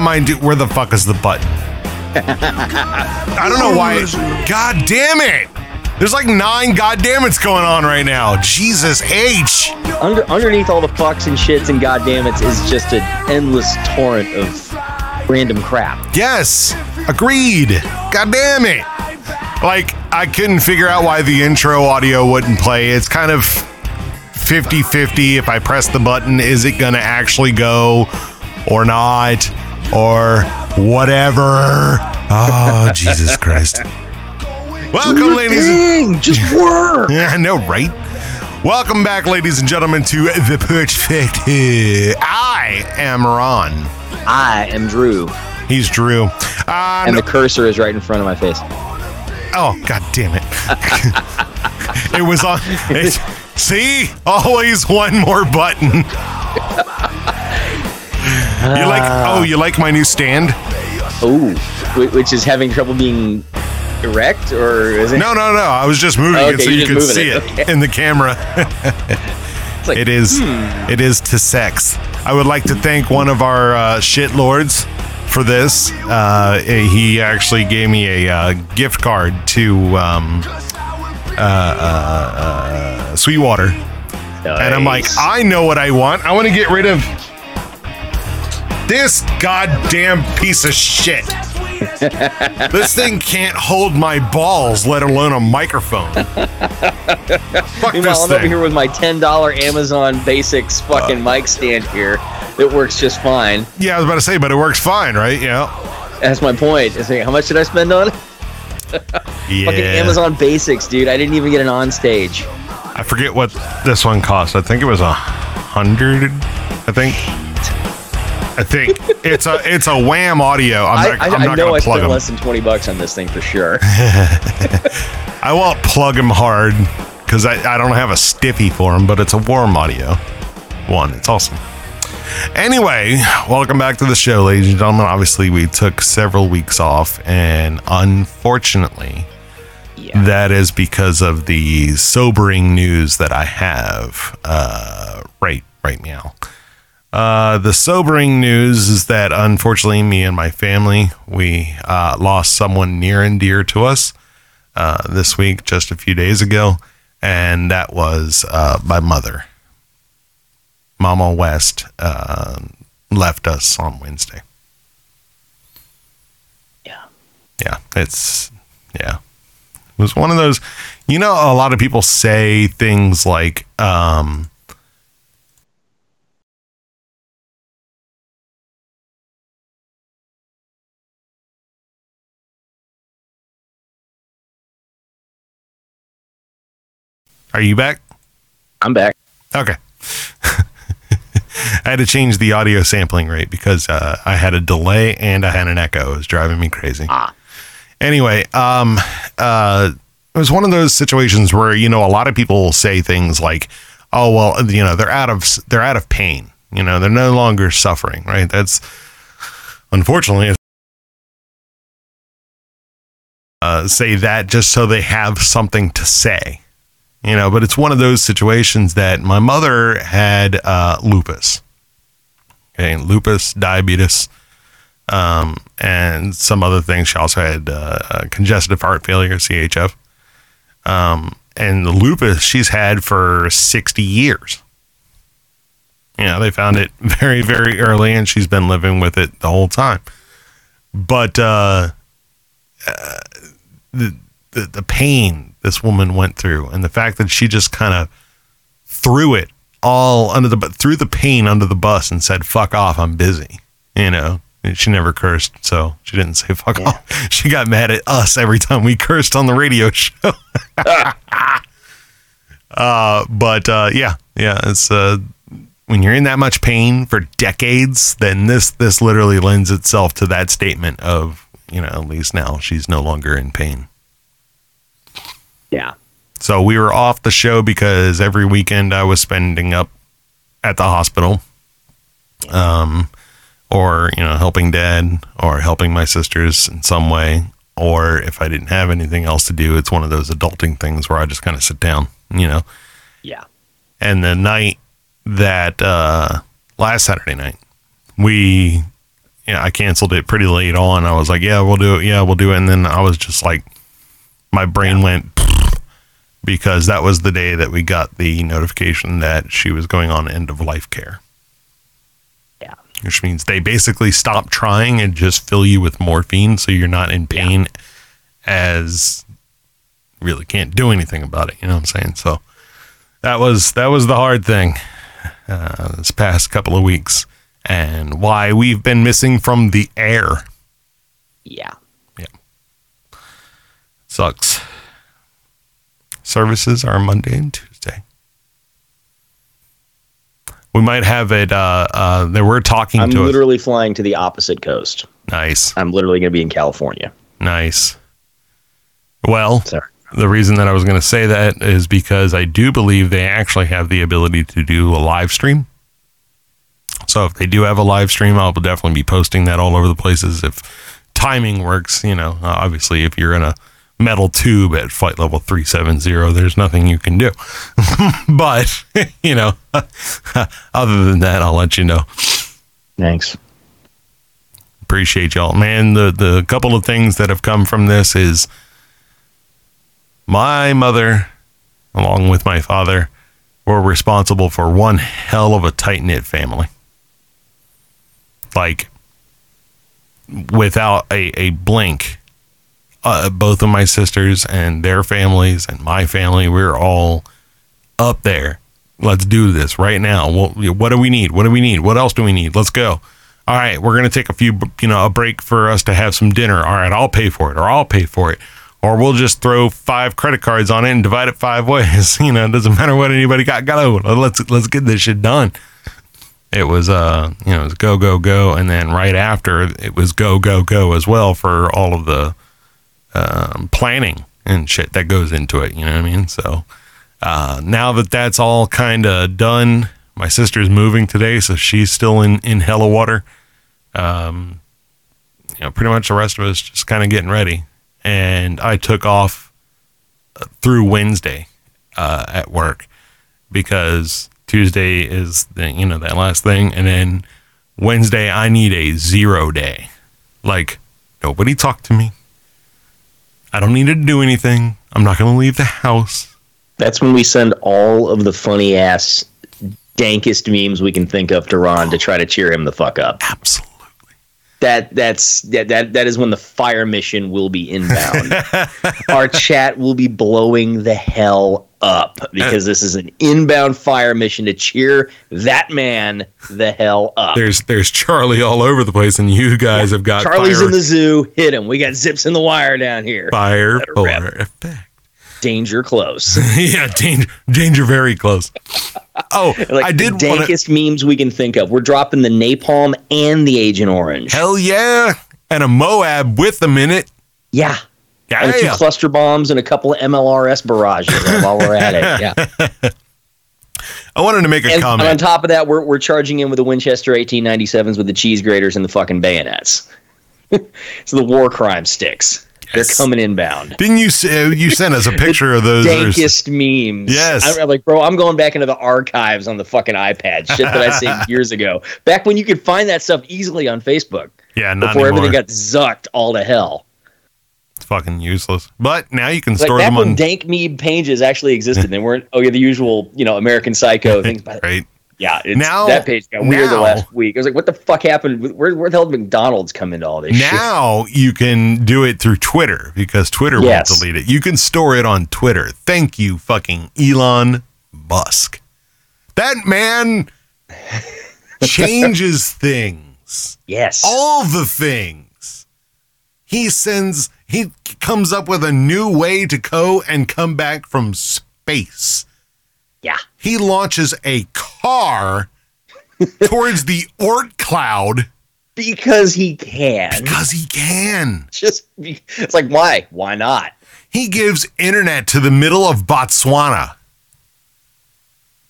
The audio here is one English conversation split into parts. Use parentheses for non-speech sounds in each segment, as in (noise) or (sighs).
time I do. Where the fuck is the button? I don't know why. God damn it. There's like nine goddammits going on right now. Jesus H. Under, underneath all the fucks and shits and goddammits is just an endless torrent of random crap. Yes, agreed. God damn it. Like, I couldn't figure out why the intro audio wouldn't play. It's kind of 50 50. If I press the button, is it going to actually go or not? Or whatever. Oh, (laughs) Jesus Christ. Welcome, ladies. And- just (laughs) work. yeah, I know, right? Welcome back, ladies and gentlemen, to the Porch Factor. (laughs) I am Ron. I am Drew, He's Drew. Uh, and no- the cursor is right in front of my face. oh, god damn it! it was on. It, see, always one more button. You like? Oh, you like my new stand? Oh, which is having trouble being erect, or is it? No, no, no. I was just moving Oh, it so you could see it. it Okay. in the camera. It's like, (laughs) It is. It is to sex. I would like to thank one of our uh, shit lords for this. Uh, he actually gave me a uh, gift card to um, uh, uh, uh, Sweetwater, and I'm like. I know what I want. I want to get rid of this goddamn piece of shit. this thing can't hold my balls, let alone a microphone. Fuck Meanwhile, this I'm over here with my ten dollar Amazon Basics fucking mic uh, stand here It works just fine. Yeah, I was about to say, but it works fine, right? Yeah. That's my point. Like, how much did I spend on it? (laughs) Yeah. Fucking Amazon Basics, dude. I didn't even get an on stage. I forget what this one cost. I think it was a hundred. I think. I think it's a it's a wham audio. I'm I, not, I, I'm I know gonna I spent them. less than twenty bucks on this thing for sure. (laughs) I won't plug them hard because I, I don't have a stiffy for them, but it's a warm audio one. It's awesome. Anyway, welcome back to the show, ladies and gentlemen. Obviously, we took several weeks off, and unfortunately, Yeah. that is because of the sobering news that I have uh, right right now. Uh, the sobering news is that unfortunately, me and my family we uh, lost someone near and dear to us uh, this week, just a few days ago, and that was uh, my mother. Mama West uh, left us on Wednesday. Yeah. Yeah, it's yeah. It was one of those. You know, a lot of people say things like, um, "Are you back?" I'm back. Okay. (laughs) I had to change the audio sampling rate because uh, I had a delay and I had an echo. It was driving me crazy. Ah. Anyway, um, uh, it was one of those situations where you know a lot of people will say things like, "Oh well, you know they're out of they're out of pain. You know they're no longer suffering." Right? That's unfortunately uh, say that just so they have something to say you know but it's one of those situations that my mother had uh, lupus. Okay lupus diabetes um, and some other things. She also had uh, uh, congestive heart failure chf um, and the lupus she's had for 60 years. You know they found it (laughs) very very early and she's been living with it the whole time. But uh, uh, the, the the pain this woman went through and the fact that she just kind of threw it all under the threw the pain under the bus and said fuck off i'm busy you know? And she never cursed so she didn't say fuck off. (laughs) She got mad at us every time we cursed on the radio show. (laughs) Uh but uh yeah yeah it's uh when you're in that much pain for decades then this this literally lends itself to that statement of you know at least now she's no longer in pain Yeah. so we were off the show because every weekend I was spending up at the hospital, um, or you know, helping dad or helping my sisters in some way. Or if I didn't have anything else to do, it's one of those adulting things where I just kind of sit down, you know. Yeah. And the night that uh, last Saturday night we, yeah, I canceled it pretty late on. I was like, yeah, we'll do it. Yeah, we'll do it. And then I was just like, my brain went because that was the day that we got the notification that she was going on end of life care. Yeah. Which means they basically stop trying and just fill you with morphine so you're not in pain as really can't do anything about it. You know what I'm saying? So that was that was the hard thing uh, this past couple of weeks and why we've been missing from the air. Yeah. Yeah. Sucks. Services are Monday and Tuesday. We might have it. Uh, uh, they were talking I'm to us. literally flying to the opposite coast. Nice, I'm literally going to be in California. nice. Well, Sorry. the reason that I was going to say that is because I do believe they actually have the ability to do a live stream. So if they do have a live stream, I'll definitely be posting that all over the places. If timing works, you know, obviously if you're in a metal tube at flight level 370, there's nothing you can do. (laughs) but, (laughs) you know, (laughs) other than that, I'll let you know. Thanks. appreciate y'all man the the couple of things that have come from this is my mother along with my father were responsible for one hell of a tight-knit family like without a, a blink uh, both of my sisters and their families and my family we're all up there. Let's do this right now. What, what do we need? What do we need? What else do we need? Let's go. All right we're to take a few you know a break for us to have some dinner. All right i'll pay for it or i'll pay for it. Or we'll just throw five credit cards on it and divide it five ways. (laughs) You know it doesn't matter what anybody got. Go let's let's get this shit done. It was uh you know it was go go go. And then right after it was go go go as well for all of the um, planning and shit that goes into it you know what i mean? So uh, now that that's all kind of done my sister's moving today so she's still in in hella water. Um you know pretty much the rest of us just kind of getting ready. And i took off uh, through wednesday uh, at work because tuesday is the you know that last thing. And then wednesday i need a zero day. Like nobody talk to me i don't need to do anything i'm not going to leave the house That's when we send all of the funny ass, dankest memes we can think of to Ron to try to cheer him the fuck up. absolutely That that's that that, that is when the fire mission will be inbound. (laughs) Our chat will be blowing the hell up because this is an inbound fire mission to cheer that man the hell up. there's there's charlie all over the place and you guys have got Charlie's fire, in the zoo. Hit him. We got zips in the wire down here. fire Let her for rip. effect Danger close. (laughs) yeah, danger, danger, very close. Oh, (laughs) like I did the dankest memes we can think of. We're dropping the napalm and the Agent Orange. Hell yeah, and a MOAB with them in it. Yeah. Yeah, And a few yeah. cluster bombs and a couple of MLRS barrages uh, while we're at it. Yeah. (laughs) I wanted to make a And, and on top of that, we're, we're charging in with the Winchester 1897s with the cheese graters and the fucking bayonets. (laughs) so the war crime sticks. Yes. They're coming inbound. Didn't you say uh, you sent us a picture of those? Dankest memes. Yes. I'm like, bro, I'm going back into the archives on the fucking iPad. Shit that I saved (laughs) years ago. Back when you could find that stuff easily on Facebook. Yeah, Before anymore. everything got zucked all to hell. It's fucking useless. But now you can Like store them on. dank meme pages actually existed. (laughs) they weren't oh yeah, the usual, you know, American Psycho (laughs) things. But right. yeah, it's, Now- that page got weird the last week. I was like, what the fuck happened? Where, where the hell did McDonald's come into all this shit? Now you can do it through Twitter because Twitter Yes. won't delete it. You can store it on Twitter. Thank you, fucking Elon Musk. That man (laughs) changes things. Yes. All the things. He sends, he comes up with a new way to go and come back from space. yeah. He launches a car (laughs) towards the Oort cloud Because he can. because he can. Just be, it's like why? Why not? He gives internet to the middle of Botswana.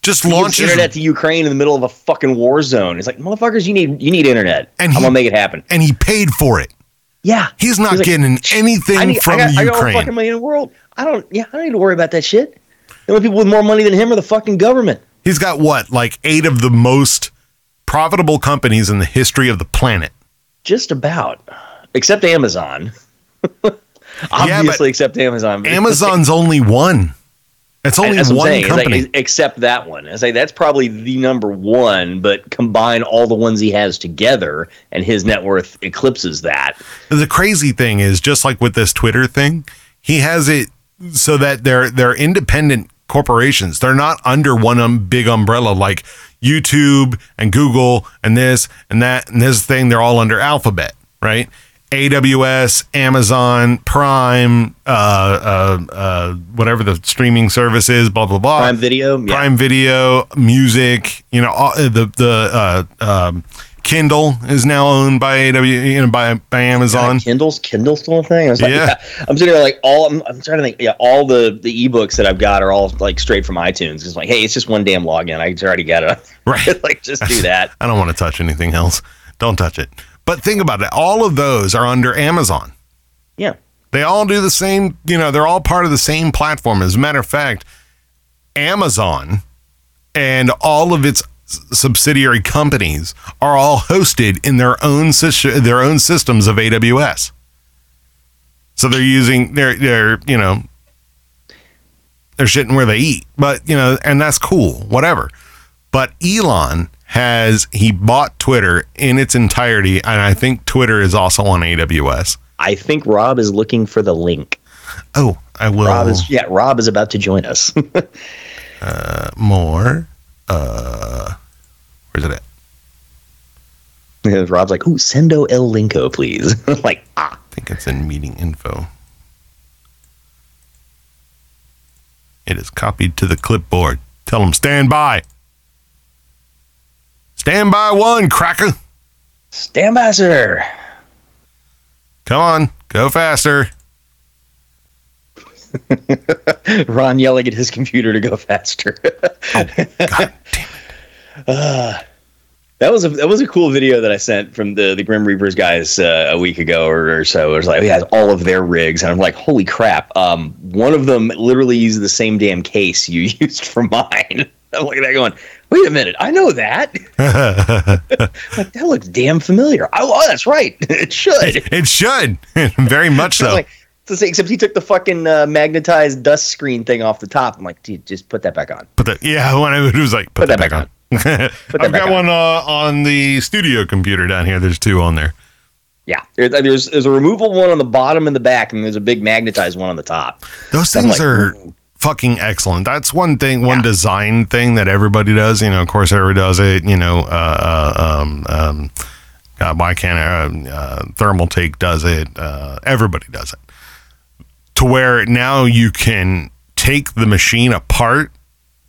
Just He gives launches internet to Ukraine in the middle of a fucking war zone. It's like, motherfuckers, you need you need internet. And I'm he- gonna make it happen. and he paid for it. Yeah. He's not He's like, getting anything I need, from I got, I got all fucking money in the world. I don't. Yeah, I don't need to worry about that shit. The only people with more money than him are the fucking government. He's got what, like eight of the most profitable companies in the history of the planet. Just about, except Amazon. (laughs) Obviously, except Amazon. Amazon's only one. It's only That's one saying. It's like, company. except that one. I say that's probably the number one, but combine all the ones he has together, and his net worth eclipses that. the crazy thing is, just like with this Twitter thing, he has it so that they're they're independent corporations. They're not under one um, big umbrella like YouTube and Google and this and that and this thing. They're all under Alphabet, right? AWS, Amazon, Prime, uh, uh, uh, whatever the streaming service is, blah blah blah. Prime Video, yeah. Prime Video, music. You know, all, the the uh, um, Kindle is now owned by AW, you know, by by Amazon. God, Kindle's Kindle still a thing. I was like, Yeah. yeah. (laughs) I'm sitting there like all. I'm, I'm trying to think. Yeah, all the the ebooks that I've got are all like straight from iTunes. It's like, hey, it's just one damn login. I already got it. (laughs) Right. like, just do that. (laughs) I don't want to touch anything else. Don't touch it. But think about it. All of those are under Amazon. Yeah. They all do the same, you know, they're all part of the same platform. As a matter of fact, Amazon and all of its subsidiary companies are all hosted in their own their own systems of AWS. So they're using they're they're, you know, they're shitting where they eat. But, you know, and that's cool, whatever. But Elon has he bought Twitter in its entirety and I think Twitter is also on AWS. I think Rob is looking for the link. Oh, I will Rob is yeah. Rob is about to join us. (laughs) more. Uh, where's it at? (laughs) Rob's like, "Ooh, sendo el linko, please." (laughs) like, ah, I think it's in meeting info. It is copied to the clipboard. Tell them stand by. Stand by one, cracker. stand by, sir. Come on, go faster. (laughs) Ron yelling at his computer to go faster. God damn. (laughs) That was a that was a cool video that I sent from the the Grim Reapers guys uh, a week ago or, or so. It was like, yeah, all of their rigs, and I'm like, holy crap! Um, one of them literally used the same damn case you (laughs) used for mine. I'm looking at that going, wait a minute, I know that. (laughs) like, that looks damn familiar. Oh, oh, that's right, (laughs) it should. It should. (laughs) Very much so. Like, except he took the fucking uh, magnetized dust screen thing off the top. I'm like, dude, just put that back on. Put that, yeah, when I was like, put, that, back, on. that I've got on. one uh, on the studio computer down here. There's two on there. Yeah, there, there's there's a removal one on the bottom and the back, and there's a big magnetized one on the top. Those things like, are ooh. Fucking excellent. That's one thing, one Yeah. design thing that everybody does. You know, of course, everybody does it. You know, uh, uh, um, um, God, why can't I? Uh, uh, Thermaltake does it. Uh, everybody does it. To where now you can take the machine apart,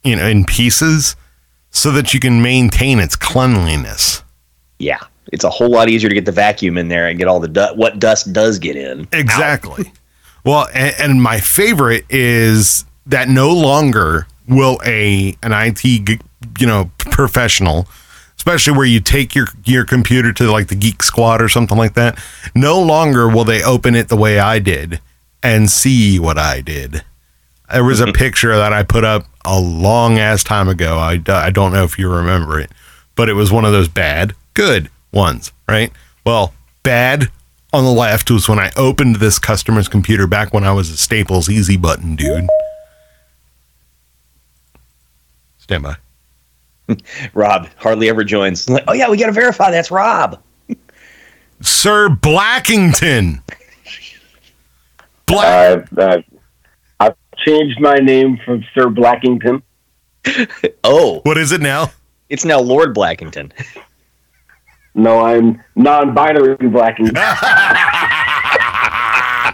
you know, in pieces, so that you can maintain its cleanliness. Yeah, it's a whole lot easier to get the vacuum in there and get all the du- what dust does get in. Exactly. Well, and, and my favorite is that no longer will a an IT you know professional, especially where you take your your computer to like the Geek Squad or something like that. No longer will they open it the way I did and see what I did. There was a mm-hmm. picture that I put up a long ass time ago. I, I don't know if you remember it, but it was one of those bad, good ones, right? Well, bad on the left was when I opened this customer's computer back when I was a Staples Easy Button dude. Stand (laughs) by. Rob hardly ever joins. I'm like, oh yeah, we got to verify that's Rob. Sir Blackington. Black. I've, I've, I've changed my name from Sir Blackington. (laughs) Oh, what is it now? it's now Lord Blackington. No, I'm non-binary Blackington. (laughs)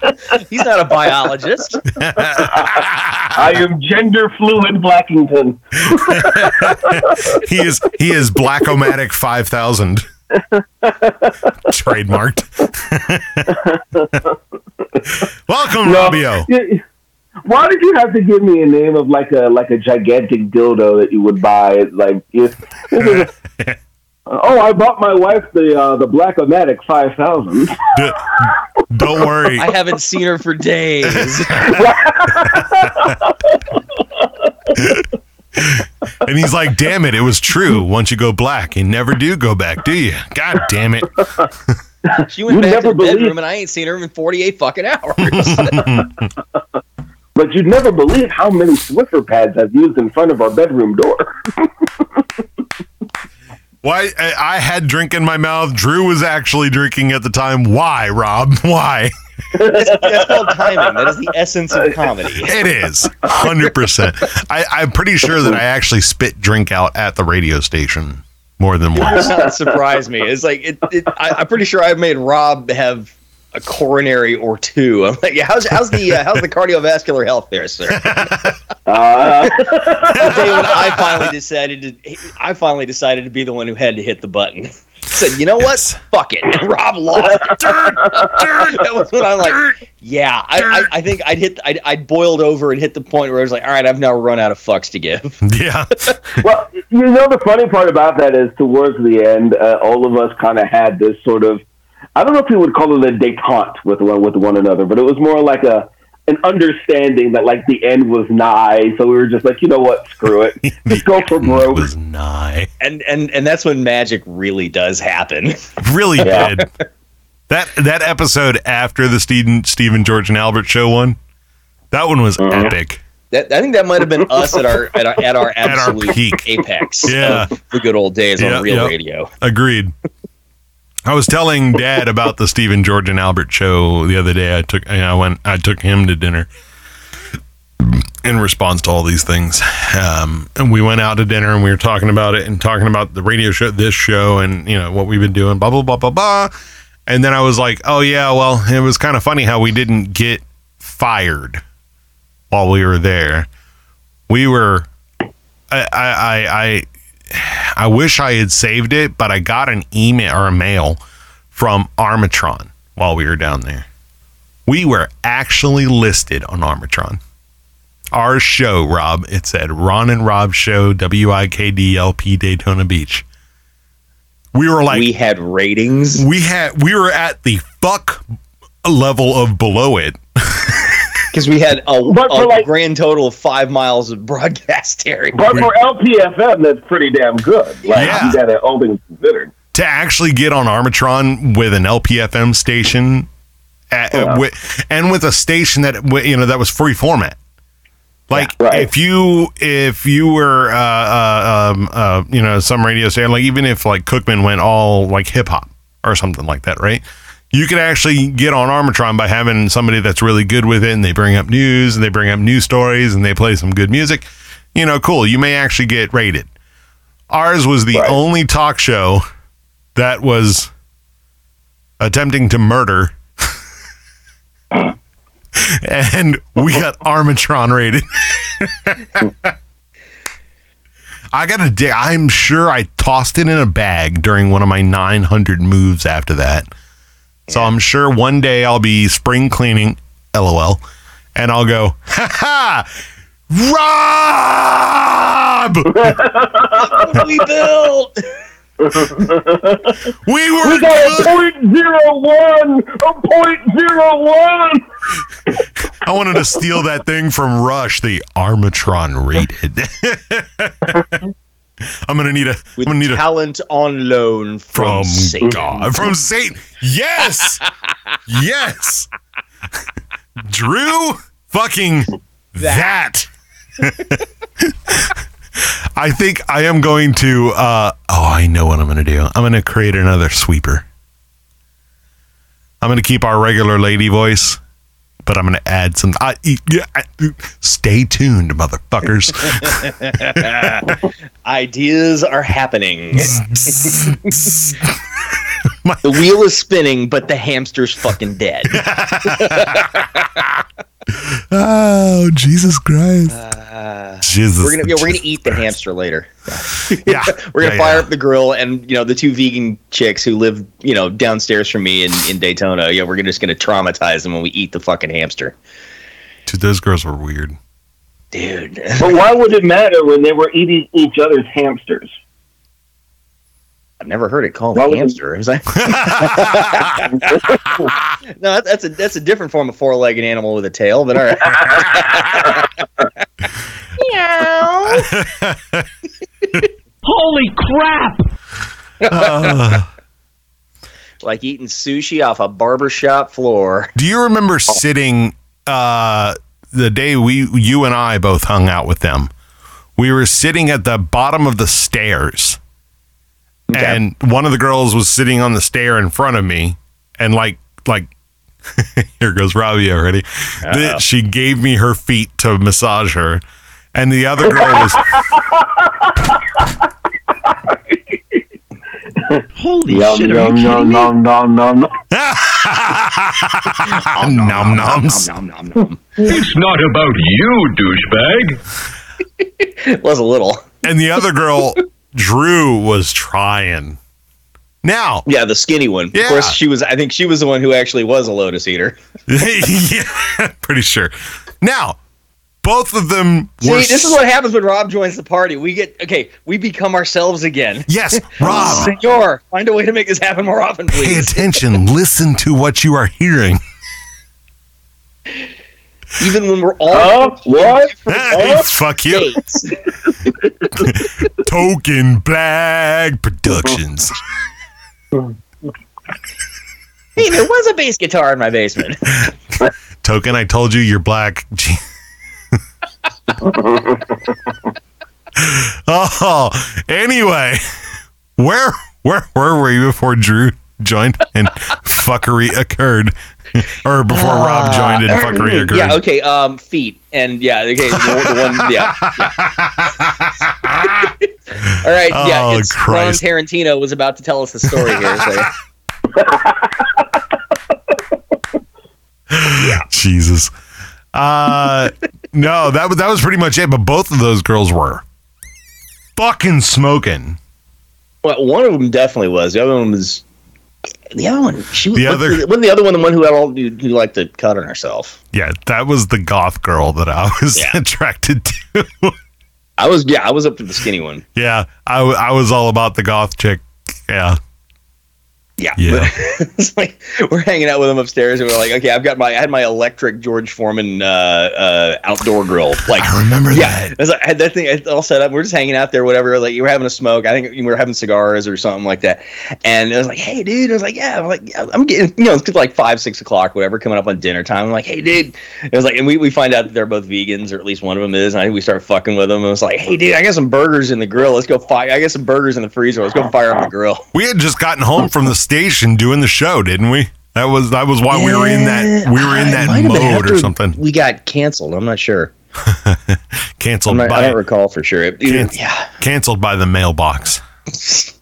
(laughs) He's not a biologist. I am gender fluid Blackington. (laughs) he is he is Blackomatic five thousand. (laughs) Trademarked. Welcome, No. Robbio. Y- Why did you have to give me a name of like a like a gigantic dildo that you would buy? Like, if, oh, I bought my wife the uh, the Blackomatic five thousand. D- (laughs) don't worry. I haven't seen her for days. (laughs) And he's like, damn it, it was true. Once you go black, you never do go back, do you? God damn it. (laughs) She went You back to never the bedroom and I ain't seen her in 48 fucking hours. But you'd never believe how many Swiffer pads I've used in front of our bedroom door. Why? I, I had drink in my mouth. Drew was actually drinking at the time. Why, Rob? (laughs) Why? that's, that's called timing. That is the essence of comedy. It is 100%. I, I'm pretty sure that I actually spit drink out at the radio station more than once. surprise me. It's like it, it, I, I'm pretty sure I've made Rob have a coronary or two. I'm like, yeah, how's how's the uh, how's the cardiovascular health there, sir? (laughs) Uh, (laughs) The day when I finally decided to, I finally decided to be the one who had to hit the button. Said, you know what? Yes. Fuck it. And Rob lost. (laughs) that was when I'm like, yeah. I, I, I think I'd hit. I'd, I'd boiled over and hit the point where I was like, all right, I've now run out of fucks to give. Yeah. well, you know, the funny part about that is towards the end, uh, all of us kind of had this sort of, I don't know if we would call it a detente with one, with one another, but it was more like a, an understanding that like the end was nigh. So we were just like, you know what, screw it. (laughs) Just go for It broke. was nigh. And and and that's when magic really does happen. (laughs) Really Yeah. did. That that episode after the Stephen Stephen George and Albert show one, that one was Mhm. epic. That, I think that might have been (laughs) us at our at our, at our At our absolute peak. apex. Yeah. of the good old days Yeah, on real yeah. radio. Agreed. I was telling Dad about the Stephen George and Albert show the other day. I took I went I took him to dinner in response to all these things. Um, and we went out to dinner and we were talking about it and talking about the radio show, this show, and you know what we've been doing. Blah blah blah blah blah. And then I was like, oh yeah, well it was kind of funny how we didn't get fired while we were there. We were. I I I. I wish I had saved it, but I got an email or a mail from Arbitron while we were down there. We were actually listed on Arbitron. Our show, Rob, it said Ron and Rob Show, WIKDLP Daytona Beach. We were like, we had ratings. we had, we were at the fuck level of below it. Because we had a, But a like- grand total of five miles of (laughs) broadcast area. But for LPFM, that's pretty damn good. Like, Yeah. you got it all things considered. to actually get on Arbitron with an LPFM station, at, Yeah. with, and with a station that you know that was free format. Like Yeah, right. if you if you were uh, uh, um, uh, you know some radio station like even if like Cookman went all like hip hop or something like that, right? You can actually get on Arbitron by having somebody that's really good with it, and they bring up news and they bring up news stories and they play some good music. You know, cool. You may actually get rated. Ours was the Right. only talk show that was attempting to murder. (laughs) and we got Arbitron rated. (laughs) I got a dig. I'm sure I tossed it in a bag during one of my 900 moves after that. So I'm sure one day I'll be spring cleaning, lol, and I'll go, ha ha, Rob! (laughs) we built. (laughs) We were We got a point zero one, a point zero one. I wanted to steal that thing from Rush, the Arbitron rated. (laughs) I'm gonna need a. I'm gonna need a talent on loan from, from Satan. God, from Satan. Yes, yes. (laughs) Drew, fucking that. (laughs) I think I am going to. Uh, oh, I know what I'm going to do. I'm going to create another sweeper. I'm going to keep our regular lady voice, but I'm going to add some. I, yeah, I, stay tuned, motherfuckers. (laughs) Ideas are happening. (laughs) (laughs) the wheel is spinning, but the hamster's fucking dead. (laughs) oh, Jesus Christ. Uh, Jesus. we're gonna yeah, we're gonna eat the hamster later. Yeah. (laughs) We're gonna Yeah, fire yeah. up the grill, and you know the two vegan chicks who live you know downstairs from me in, in Daytona. Yeah, we're gonna, just gonna traumatize them when we eat the fucking hamster, Dude, those girls were weird. dude. But why would it matter when they were eating each other's hamsters? I've never heard it called Why a would- hamster. Was I? (laughs) no, that's a that's a different form of four-legged animal with a tail. But all right. (laughs) Holy crap! Uh, (laughs) like eating sushi off a barbershop floor. do you remember sitting uh, the day we you and I both hung out with them? We were sitting at the bottom of the stairs. And one of the girls was sitting on the stair in front of me and like like (laughs) here goes Robbie already. Th- She gave me her feet to massage her. And the other girl was (laughs) Holy Yum shit! Are you yum kidding me? nom nom (laughs) nom nom. nom noms. Nom, nom, nom. It's not about you, douchebag. It was a little. And the other girl, Drew, was trying. Now, Yeah, the skinny one. Yeah. Of course, she was. I think she was the one who actually was a lotus eater. (laughs) yeah, pretty sure. Now, both of them See, were. this is what happens when Rob joins the party. We get okay. We become ourselves again. Yes, (laughs) Rob, Senor, find a way to make this happen more often, pay attention. Listen to what you are hearing. (laughs) Even when we're all Huh? What? Hey, fuck you. (laughs) Token Black Productions. Hey, there was a bass guitar in my basement. (laughs) Token, I told you you're black. (laughs) Oh, anyway, where where where were you before Drew joined and fuckery occurred, (laughs) or before Rob joined and fuckery occurred? yeah. Okay. Um, feet and yeah. Okay. The, the one. Yeah. yeah. (laughs) All right. Yeah. Oh, it's Christ. Ron Tarantino was about to tell us the story here. So. (laughs) Jesus. Uh, no, that was that was pretty much it. But both of those girls were fucking smoking. Well, one of them definitely was. The other one was. The other one, she was. The wasn't other- the, wasn't the other one the one who had all who, who liked to cut on herself. Yeah, that was the goth girl that I was Yeah. (laughs) attracted to. I was yeah, I was up to the skinny one. yeah, I, I was all about the goth chick. Yeah. Yeah, Yeah. (laughs) it's like we're hanging out with him upstairs, and we're like, okay, I've got my I had my electric George Foreman uh, uh, outdoor grill. Like, I remember yeah, that. I, was like, I had that thing all set up. We're just hanging out there, whatever. Like you were having a smoke. I think we were having cigars or something like that. And I was like, hey, dude. I was like, yeah. I'm like, yeah, I'm getting, you know, it's like five, six o'clock, whatever, coming up on dinner time. I'm like, hey, dude. It was like, and we, we find out that they're both vegans, or at least one of them is. And I think we start fucking with them. It was like, hey, dude, I got some burgers in the grill. Let's go fire. I got some burgers in the freezer. Let's go fire up the grill. We had just gotten home from the station doing the show, didn't we? That was that was why we were in that we were in that might have been mode or something. We got canceled. I'm not sure. (laughs) Canceled I'm not, I by don't recall for sure. It- Can't- yeah, canceled by the mailbox. (laughs)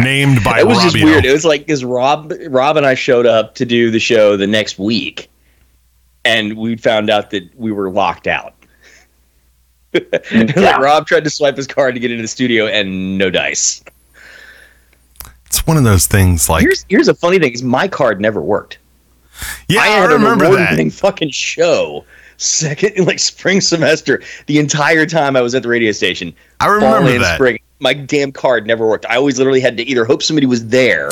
Named by it was just weird. It was like because Rob, Rob and I showed up to do the show the next week, and we found out that we were locked out. (laughs) like Rob tried to swipe his card to get into the studio, and no dice. It's one of those things like Here's here's a funny thing: is my card never worked. yeah, I I, remember a that. fucking show. Second, (laughs) like spring semester, the entire time I was at the radio station. I remember in that. spring. My damn card never worked. I always literally had to either hope somebody was there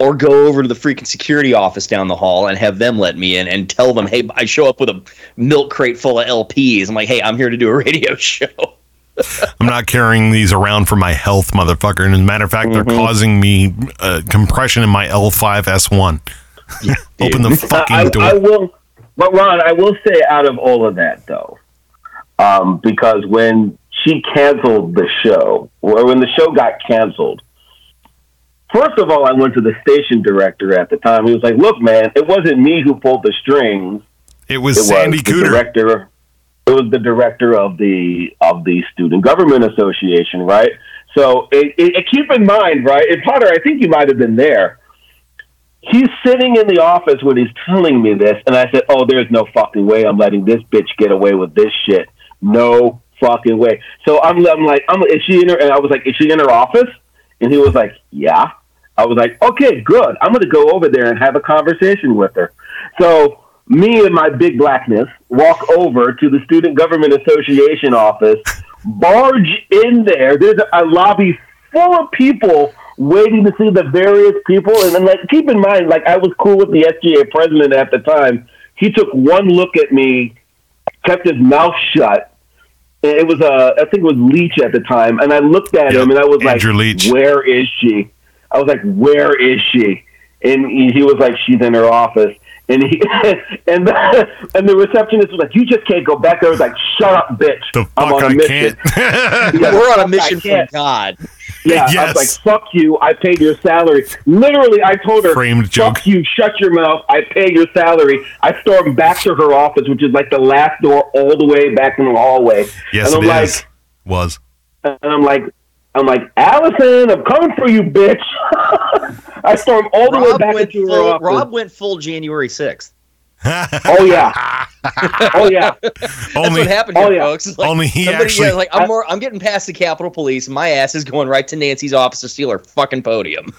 or go over to the freaking security office down the hall and have them let me in and tell them, hey, I show up with a milk crate full of LPs. I'm like, hey, I'm here to do a (laughs) radio show. I'm not carrying these around for my health, motherfucker. And as a matter of fact, they're Mm-hmm. causing me uh, compression in my L5S1. Open the fucking I, door. I will, but Ron, I will say out of all of that though, um, because when she canceled the show, or when the show got canceled, first of all, I went to the station director at the time. He was like, "Look, man, it wasn't me who pulled the strings. it was It Sandy was Cooter. director. It was the director of the of the Student Government Association, right? So it, it, keep in mind, right? And Potter, I think you might have been there. He's sitting in the office when he's telling me this, and I said, "Oh, there's no fucking way I'm letting this bitch get away with this shit. No fucking way." So I'm, I'm like, I'm, is she in her? And I was like, "Is she in her office?" And he was like, "Yeah." I was like, "Okay, good. I'm going to go over there and have a conversation with her." So me and my big blackness walk over to the Student Government Association office, barge in there. There's a lobby full of people waiting to see the various people. And then, like, keep in mind, like, I was cool with the SGA president at the time. He took one look at me kept his mouth shut. And It was uh, I think it was Leach at the time, and I looked at Yep, him and I was Andrew like, Leach. "Where is she?" I was like, "Where is she?" And he, he was like, "She's in her office." And he (laughs) and the, (laughs) and the receptionist was like, "You just can't go back there." I was like, "Shut up, bitch! The I'm fuck on a I mission." can't. (laughs) Yeah, We're on a mission I from. God. Yeah, I was like, "Fuck you! I paid your salary." Literally, I told her, Framed "Fuck joke. you! Shut your mouth! I pay your salary." I stormed back to her office, which is like the last door all the way back in the hallway. yes, and it I'm is. like, Was. and I'm like, I'm like, Allison, I'm coming for you, bitch. I stormed all the way Rob back went, into her full, office. Rob went full January 6th. (laughs) Oh yeah, (laughs) oh yeah. That's only what happened oh, here, yeah. folks. Like only he somebody, actually. yeah, like I'm more. I'm getting past the Capitol Police. My ass is going right to Nancy's office to steal her fucking podium.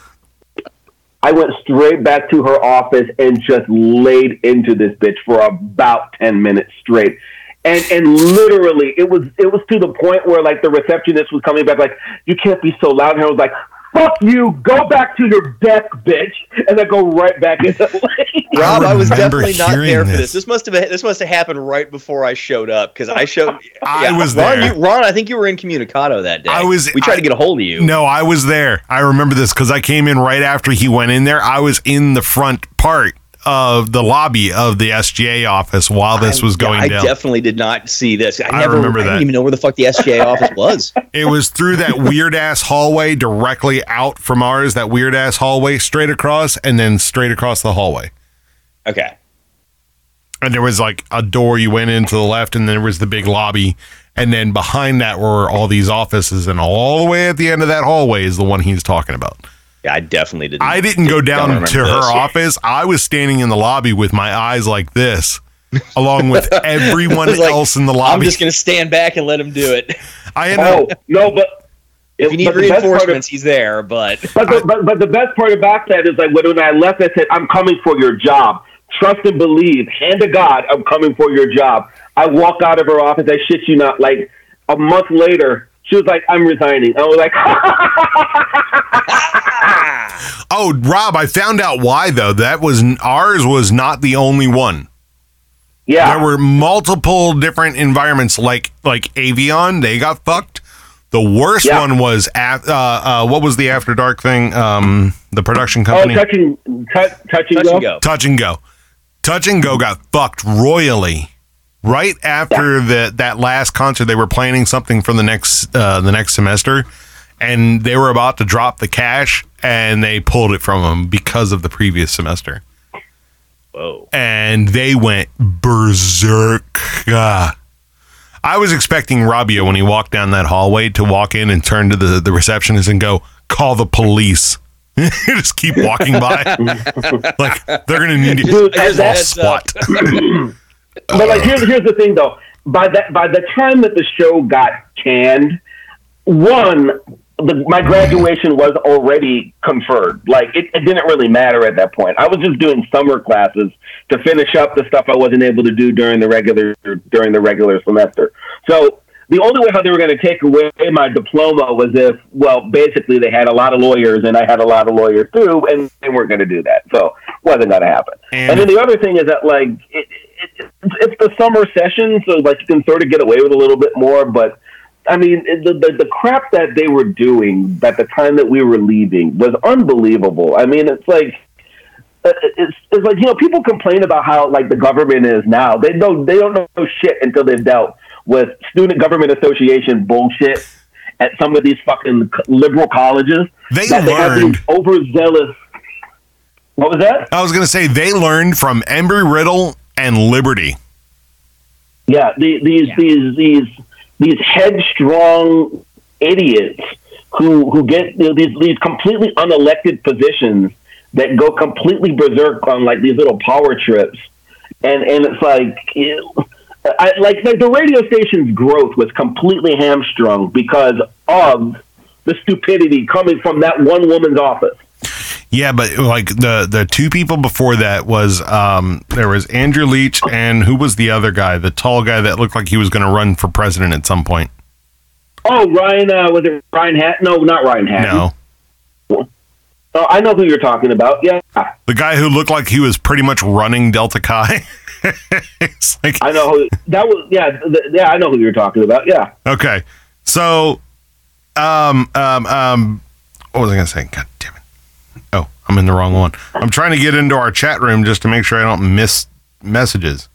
I went straight back to her office and just laid into this bitch for about ten minutes straight. And and literally it was it was to the point where like the receptionist was coming back like, You can't be so loud and I was like, Fuck you, go back to your desk, bitch and then go right back into (laughs) Rob, I, was definitely not hearing there for this. this. This must have this must have happened right before I showed up because I showed. (laughs) I was Ron, there. You, Ron, I think you were in incommunicado that day. I was- We tried I- to get a hold of you. No, I was there. I remember this because I came in right after he went in there. I was in the front part of the lobby of the SGA office while this was going I down. I definitely did not see this. I, I never remember I that. didn't even know where the fuck the SGA (laughs) office was. It was through that weird ass hallway directly out from ours, that weird ass hallway straight across, and then straight across the hallway. Okay. And there was like a door you went in to the left, and then there was the big lobby. And then behind that were all these offices, and all the way at the end of that hallway is the one he's talking about. Yeah, I definitely didn't. I didn't go down remember to her this. office. I was standing in the lobby with my eyes like this, along with (laughs) everyone like, else in the lobby. I'm just gonna stand back and let him do it. (laughs) I ended Oh up, no, but If you need but the of- reinforcements, he's there. But (laughs) But the, but, but the best part about that is like when, when I left, I said, "I'm coming for your job. Trust and believe. Hand to God, I'm coming for your job." I walk out of her office. I shit you not. Like a month later, she was like, "I'm resigning." I was like, oh, Rob, I found out why though. That was ours was not the only one. "Yeah." There were multiple different environments, like like Avion. They got fucked. The worst Yeah. one was at uh, uh, what was the After Dark thing? Um, the production oh, company. touching, touch, touching, touch go. and go. Touch and Go. Touch and Go got fucked royally. Right after the that last concert, they were planning something for the next uh, the next semester, and they were about to drop the cash, and they pulled it from them because of the previous semester, Whoa. and they went berserk. Ah. I was expecting Robbio when he walked down that hallway to walk in and turn to the, the receptionist and go, "Call the police." (laughs) Just keep walking by, (laughs) like they're gonna need you. Dude, Here's a that- heads up. SWAT. (clears throat) But like, here's here's the thing though. By that by the time that the show got canned, one, the, my graduation was already conferred. Like it, it didn't really matter at that point. I was just doing summer classes to finish up the stuff I wasn't able to do during the regular during the regular semester. So the only way how they were going to take away my diploma was if, well, basically they had a lot of lawyers and I had a lot of lawyers too, and they weren't going to do that. So wasn't going to happen. And- And, then the other thing is that like it, it, it's, it's the summer session, so like you can sort of get away with a little bit more. But I mean, the, the the crap that they were doing at the time that we were leaving was unbelievable. I mean, it's like uh, it's, it's like you know people complain about how like the government is now. They don't they don't know shit until they've dealt with student government association bullshit at some of these fucking liberal colleges. They that they have learned. these overzealous. What was that? I was going to say they learned from Embry Riddle and Liberty. Yeah, the, these these these these headstrong idiots who who get you know, these these completely unelected positions that go completely berserk on like these little power trips, and and it's like. You I, like, like the radio station's growth was completely hamstrung because of the stupidity coming from that one woman's office. Yeah, but like the the two people before that was um there was Andrew Leach and who was the other guy, the tall guy that looked like he was going to run for president at some point. Oh, Ryan, uh, was it Ryan Hatton? No, not Ryan Hatton. No, Oh, I know who you're talking about. Yeah. the guy who looked like he was pretty much running Delta Chi. (laughs) it's like I know who, that was. Yeah, th- yeah, I know who you're talking about. Yeah. Okay. So, um, um, um, what was I going to say? God I'm in the wrong one. I'm trying to get into our chat room just to make sure I don't miss messages.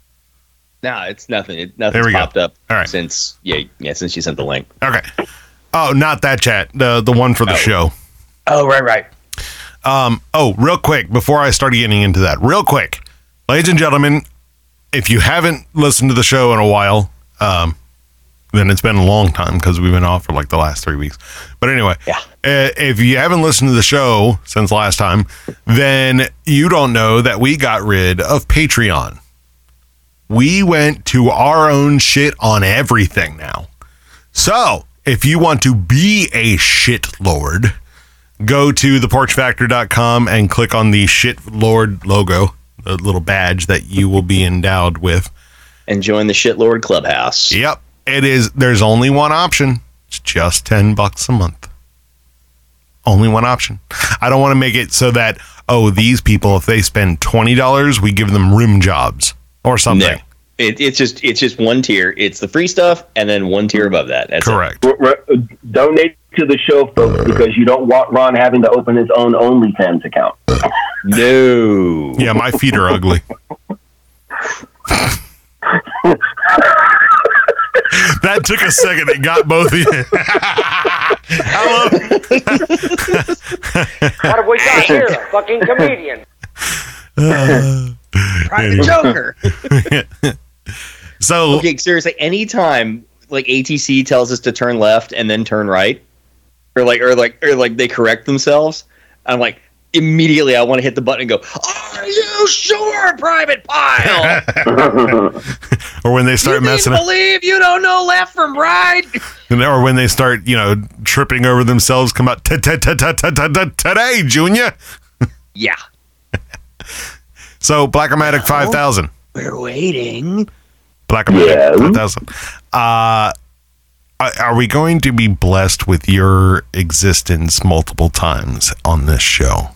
No, it's nothing. It, There nothing's we go. popped up All right. since yeah yeah since you sent the link. Okay. Oh, not that chat. The the one for the Oh. show. Oh right right. Um, oh, real quick before I start getting into that, real quick, ladies and gentlemen, if you haven't listened to the show in a while, um, then it's been a long time because we've been off for like the last three weeks. But anyway, Yeah. uh, if you haven't listened to the show since last time, then you don't know that we got rid of Patreon. We went to our own shit on everything now. So if you want to be a shit lord, go to theporchfactor.com and click on the shit lord logo, the little badge that you will be endowed with. And join the shitlord clubhouse. Yep. It is there's only one option. It's just 10 bucks a month. Only one option. I don't want to make it so that oh, these people if they spend $20, we give them rim jobs or something. No. It, it's just it's just one tier. It's the free stuff, and then one tier above that. That's it. Correct. R- r- donate to the show, folks, because you don't want Ron having to open his own OnlyFans account. (laughs) No. Yeah, my feet are ugly. (laughs) (laughs) that took a second. It got both (laughs) of you. Hello. What have we got here? A fucking comedian. Uh, Private Joker. (laughs) So okay, seriously, anytime like ATC tells us to turn left and then turn right, or like or like or like they correct themselves, I'm like immediately I want to hit the button and go, "Are you sure, Private Pile? Or when they you start mean messing up, believe you don't know left from right?" (laughs) or when they start, you know, tripping over themselves, come out today, Junior. (laughs) yeah, So Blackomatic five thousand. we're waiting. Blackomatic Yeah. five thousand. Uh, are are we going to be blessed with your existence multiple times on this show?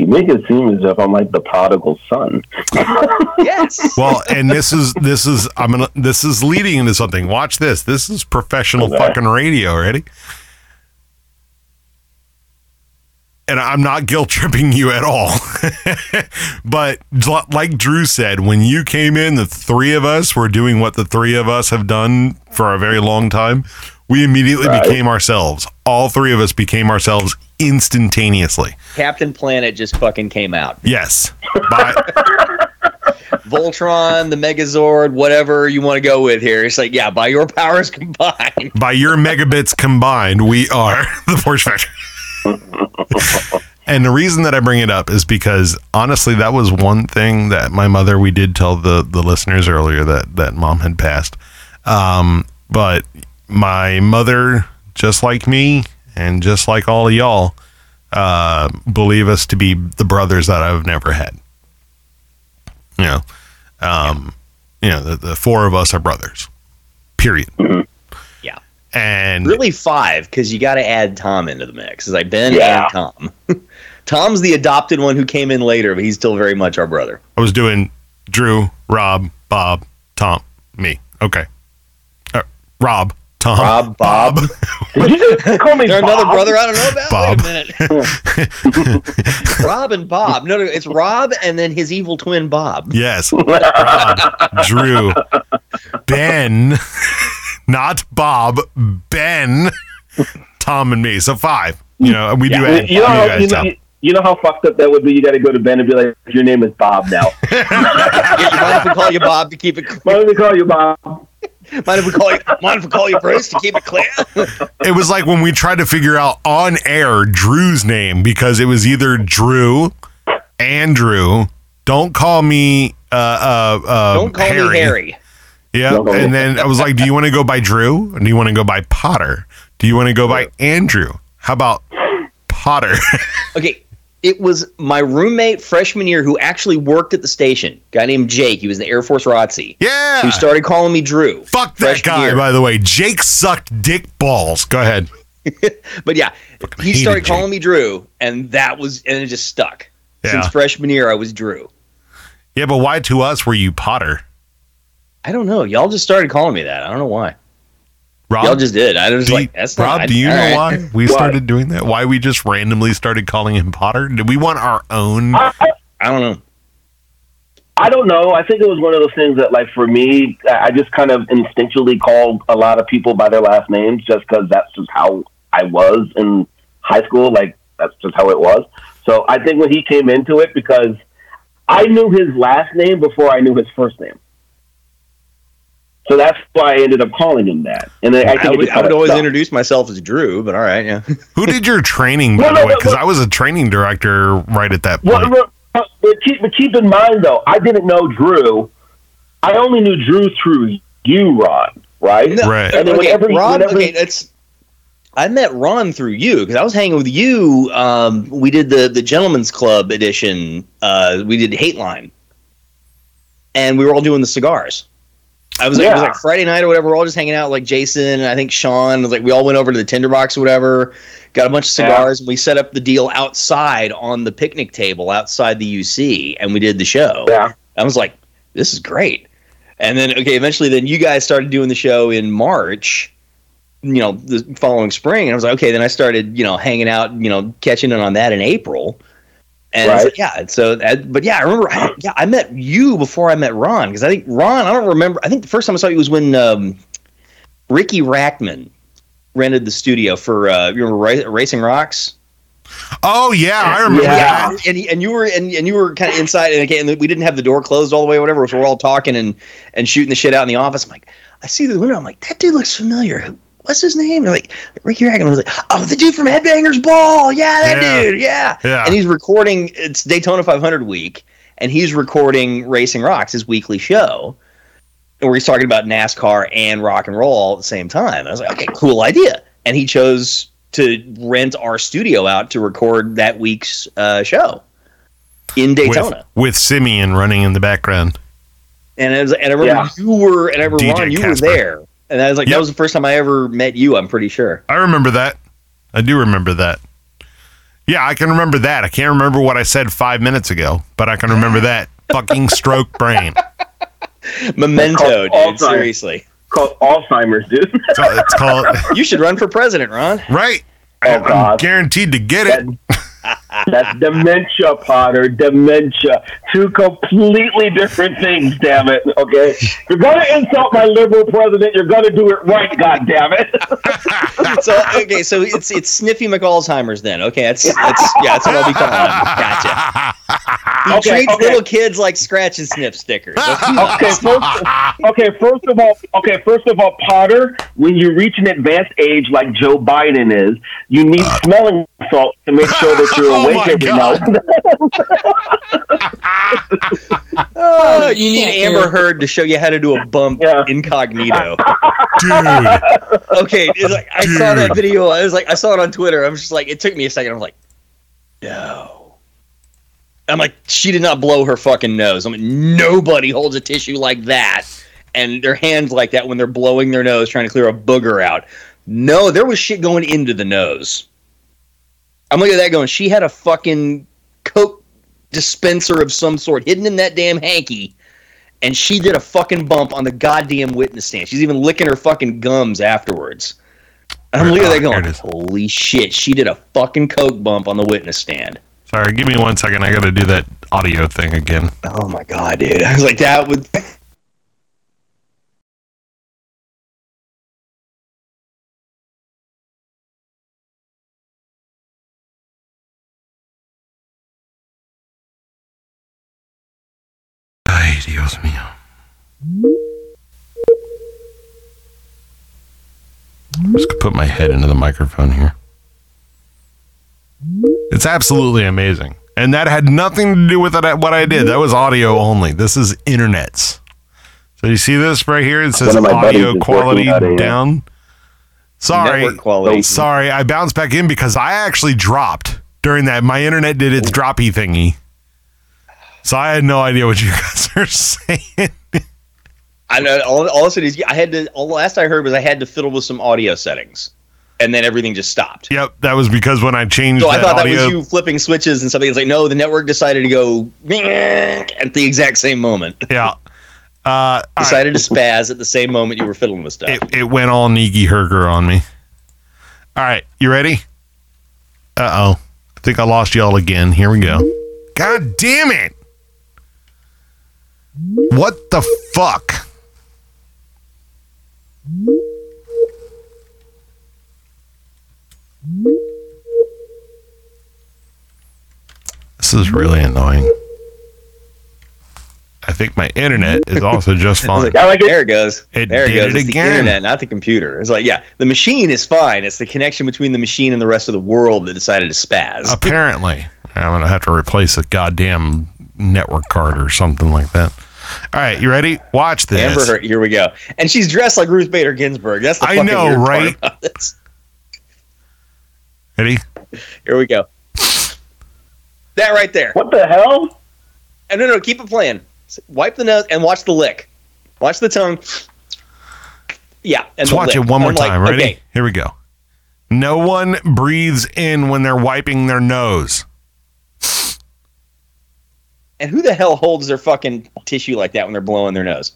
You make it seem as if I'm like the prodigal son. (laughs) Yes. Well, and this is this is I'm gonna this is leading into something. Watch this. This is professional Okay. fucking radio. Ready? And I'm not guilt tripping you at all. (laughs) but like Drew said, when you came in, the three of us were doing what the three of us have done for a very long time. We immediately Right. became ourselves. All three of us became ourselves instantaneously. Captain Planet just fucking came out. Yes. By, (laughs) Voltron, the Megazord, whatever you want to go with here. It's like, yeah, by your powers (laughs) combined. by your megabits combined, we are (laughs) the Porch Factor. and the reason that I bring it up is because honestly, that was one thing that my mother. We did tell the the listeners earlier that that mom had passed, um, but my mother, just like me, and just like all of y'all, uh, believe us to be the brothers that I've never had. You know, um, you know, the, the four of us are brothers. Period. Yeah. And Really five, because you got to add Tom into the mix. It's like Ben Yeah. and Tom. (laughs) Tom's the adopted one who came in later, but he's still very much our brother. I was doing Drew, Rob, Bob, Tom, me. Okay. Uh, Rob, Tom, Rob, Bob. Did (laughs) you just call me Is there another brother I don't know about? Bob. Wait a minute. (laughs) Rob and Bob. No, no, it's Rob and then his evil twin Bob. Yes. (laughs) Rob, Drew, Ben, not Bob, Ben, Tom, and me. So five. You know, we do You, add you know, how, you guys you, know, you, you know how fucked up that would be? You got to go to Ben and be like, your name is Bob now. Yeah, you mind if we call you Bob to keep it Why don't we call you Bob? Mind if we call you mind if we call you Bruce to keep it clear? It was like when we tried to figure out on air Drew's name because it was either Drew, Andrew. Don't call me uh uh, uh Don't call Harry. me Harry. Yeah. Don't call And then I was like, do you want to go by Drew? Or do you want to go by Potter? Do you want to go by Andrew? How about Potter? Okay, it was my roommate freshman year who actually worked at the station. Guy named Jake. He was in the Air Force ROTC. yeah. Who started calling me Drew. Fuck that guy, year. by the way. Jake sucked dick balls. Go ahead. (laughs) But yeah, Fucking he started calling Jake. me Drew, and that was and it just stuck. Yeah. Since freshman year, I was Drew. Yeah, but why to us were you Potter? I don't know. Y'all just started calling me that. I don't know why. Rob, Y'all just did. I was do, like, that's Rob, not, do you know right. why we Why? started doing that? Why we just randomly started calling him Potter? Did we want our own? I, I, I don't know. I don't know. I think it was one of those things that, like, for me, I I just kind of instinctually called a lot of people by their last names just because that's just how I was in high school. Like, that's just how it was. So I think when he came into it, because I knew his last name before I knew his first name. So that's why I ended up calling him that. And then I think I would, I would always stuck. introduce myself as Drew, but all right, yeah. (laughs) Who did your training, by No, the way? Because no. I was a training director right at that point. well, but, but keep, but keep in mind though, I didn't know Drew. I only knew Drew through you, Ron. Right? No, Right. And then okay, whenever- Ron, whenever- okay, it's. I met Ron through you because I was hanging with you. Um, we did the the Gentleman's Club edition. Uh, we did Hate Line, and we were all doing the cigars. I was like, it was like Friday night or whatever. We're all just hanging out. Like Jason and I think Sean was like, we all went over to the Tinderbox or whatever. Got a bunch of cigars and we set up the deal outside on the picnic table outside the UC, and we did the show. Yeah. I was like, this is great. And then, okay, eventually, then you guys started doing the show in March, you know, the following spring. And I was like, okay, then I started, you know, hanging out, you know, catching in on that in April. And Right. like, yeah, so, that, but yeah, I remember, I, yeah, I met you before I met Ron because I think Ron, I don't remember, I think the first time I saw you was when um, Ricky Rachtman rented the studio for, uh, you remember Ra- Racing Rocks? Oh yeah, I remember Yeah. that. and and you were and, and you were kind of inside and again we didn't have the door closed all the way or whatever so we're all talking and and shooting the shit out in the office i'm like i see the window i'm like that dude looks familiar Who- what's his name They're like ricky Ragan. was like oh the dude from headbangers ball yeah that Yeah. dude yeah Yeah. and he's recording it's daytona 500 week and he's recording racing rocks his weekly show where he's talking about nascar and rock and roll all at the same time i was like okay cool idea and he chose to rent our studio out to record that week's uh, show in Daytona. with Simeon running in the background. and I was, and I remember Yeah. you were, and I remember DJ Ron, you Casper. were there, and I was like, Yep. that was the first time I ever met you. I'm pretty sure. I remember that. I do remember that. Yeah, I can remember that. I can't remember what I said five minutes ago, but I can remember that. Fucking stroke brain. Memento, dude. Alzheimer's. Seriously, called Alzheimer's, dude. So it's called (laughs) you should run for president, Ron. right. Oh, I'm God. guaranteed to get it. That's dementia, Potter. Dementia. Two completely different things, damn it. Okay? You're going to insult my liberal president. You're going to do it right, God damn it. (laughs) so okay, so it's it's Sniffy McAlzheimer's then. Okay, that's that's yeah, that's what I'll be calling him. Gotcha. He Okay, treats okay. little kids like scratch and sniff stickers. That's what he Okay, first, okay. First of all, okay. First of all, Potter, when you reach an advanced age like Joe Biden is, you need smelling salts to make sure that you're (laughs) Oh awake my every God. night. (laughs) (laughs) Oh, uh, you need Amber Heard to show you how to do a bump Yeah. incognito. Dude. Okay, it's like, I saw that video. I was like, I saw it on Twitter. I was just like, it took me a second. I'm like, no. I'm like, she did not blow her fucking nose. I'm like, nobody holds a tissue like that and their hands like that when they're blowing their nose trying to clear a booger out. No, there was shit going into the nose. I'm looking at that going, she had a fucking Coke dispenser of some sort hidden in that damn hanky and she did a fucking bump on the goddamn witness stand. She's even licking her fucking gums afterwards. And I'm looking at that Oh, going, holy shit, she did a fucking coke bump on the witness stand. Sorry, give me one second. I got to do that audio thing again. Oh my god, dude! (laughs) I was like, that would. Put my head into the microphone here. It's absolutely amazing. And that had nothing to do with it, what I did. That was audio only. This is internets. So you see this right here? It says One of my buddies audio quality working out a, down. Sorry. Quality. Oh, sorry, I bounced back in because I actually dropped during that. My internet did its droppy thingy. So I had no idea what you (laughs) guys are saying. I know all, all a sudden is I had to. All the last I heard was I had to fiddle with some audio settings. and then everything just stopped. Yep, that was because when I changed So I thought audio. that was you flipping switches and something. It's like, no, the network decided to go at the exact same moment. (laughs) Yeah. Uh, all right. Decided to spaz at the same moment you were fiddling with stuff. it, it went all Negi Herger on me. All right, you ready? Uh oh. I think I lost y'all again. Here we go. God damn it. What the fuck? This is really annoying. I think my internet is also just (laughs) fine. I like it. There it goes. It there it goes. it it's again. the internet, not the computer. It's like, yeah, the machine is fine. It's the connection between the machine and the rest of the world that decided to spaz. Apparently, I'm gonna have to replace a goddamn network card or something like that. All right, you ready? Watch this. Amber Heard, here we go. And she's dressed like Ruth Bader Ginsburg. That's the I know, weird part right? about this. Ready? Here we go. That right there. What the hell? And no, no, keep it playing. Wipe the nose and watch the lick. Watch the tongue. Yeah, and Let's watch lick. it one more I'm like, time. Ready? okay, Here we go. No one breathes in when they're wiping their nose. And who the hell holds their fucking tissue like that when they're blowing their nose?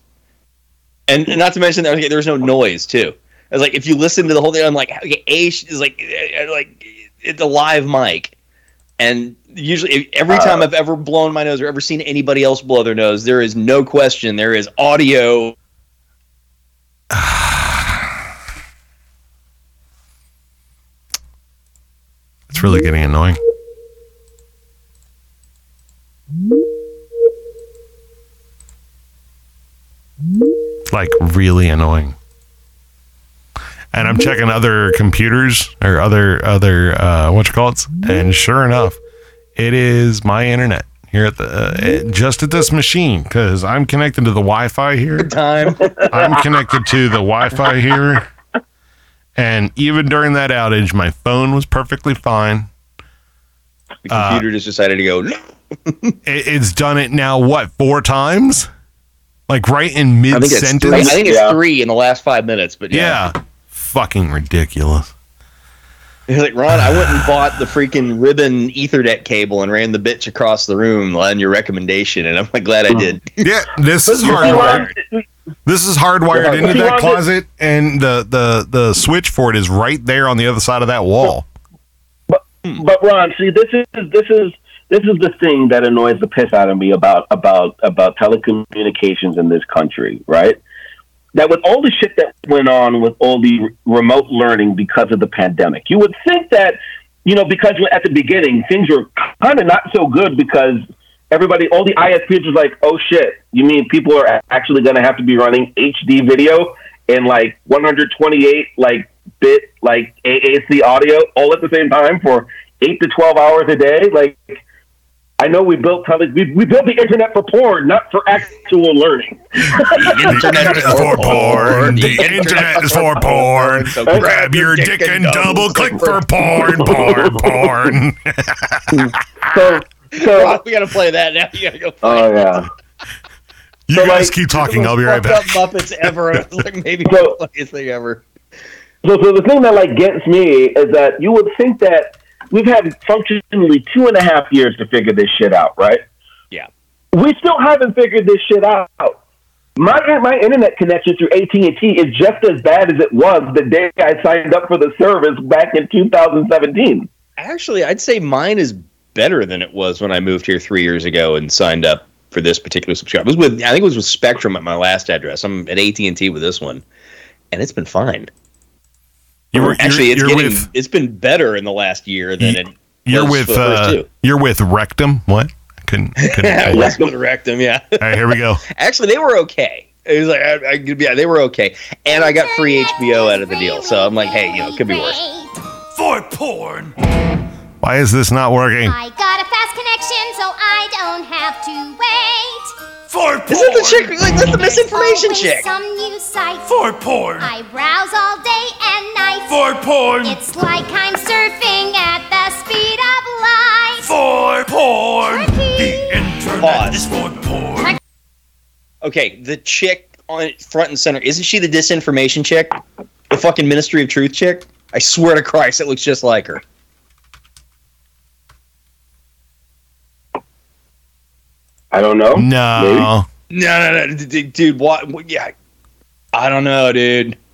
And, and not to mention that okay, there's no noise too. It's like if you listen to the whole thing, I'm like, okay, A is like, uh, like it's a live mic, and usually every time I've ever blown my nose or ever seen anybody else blow their nose, there is no question there is audio. (sighs) It's really getting annoying. Like really annoying. And I'm checking other computers or other other uh, what you call it, and sure enough, it is my internet here at the uh, just at this machine because I'm connected to the Wi-Fi here. (laughs) Time. (laughs) I'm connected to the Wi-Fi here, and even during that outage, my phone was perfectly fine. The computer just decided to go. No. (laughs) It, it's done it now. What four times? Like right in mid I think it's three. I think it's Yeah. three in the last five minutes. But yeah. Yeah, fucking ridiculous. He's like, Ron, I went and bought the freaking ribbon Ethernet cable and ran the bitch across the room on your recommendation, and I'm like, glad I hmm. did. (laughs) Yeah, this is hardwired. This is hardwired into that closet, and the the the switch for it is right there on the other side of that wall. But, But Ron, see, this is this is this is the thing that annoys the piss out of me about about about telecommunications in this country, right? That with all the shit that went on with all the remote learning because of the pandemic, you would think that you know because at the beginning things were kind of not so good because everybody, all the ISPs was like, oh shit, you mean people are actually going to have to be running HD video and like 128 like bit like AAC audio all at the same time for eight to 12 hours a day? Like, I know we built tele- we, we built the internet for porn, not for actual learning. The internet is for (laughs) porn. The internet is for porn. So Grab your dick and double click for porn, porn, porn. (laughs) So, so Ron, (laughs) we gotta play that now. You gotta go. Play oh yeah. You So, guys like, keep talking. I'll be right back. Muppets ever. Like maybe So- the funniest thing ever. So, so the thing that like gets me is that you would think that we've had functionally two and a half years to figure this shit out, right? Yeah. We still haven't figured this shit out. My my internet connection through AT and T is just as bad as it was the day I signed up for the service back in 2017. Actually, I'd say mine is better than it was when I moved here three years ago and signed up for this particular subscription. It was with I think it was with Spectrum at my last address. I'm at AT and T with this one, and it's been fine. You were Actually, it's you're getting with it's been better in the last year than it. you're was with for the first uh, you're with rectum. What? I couldn't. couldn't Yeah, say. let's go to rectum. Yeah, All right, here we go. (laughs) actually, they were okay. It was like I, I, yeah, they were okay, and I got free HBO out of the deal. So I'm like, hey, you know, it could be worse. For porn. Why is this not working? I got a fast connection, so I don't have to wait. For porn. Is that the chick? Like that's the misinformation chick. Some new site. For porn. I browse all day and night. For porn. It's like I'm surfing at the speed of light. For porn. Trekkie. The internet Pause. is for porn. Okay, the chick on front and center isn't she the disinformation chick? The fucking Ministry of Truth chick? I swear to Christ, it looks just like her. I don't know. No. No, no, no, d- d- dude. What? what- Yeah, I don't know, dude. (laughs)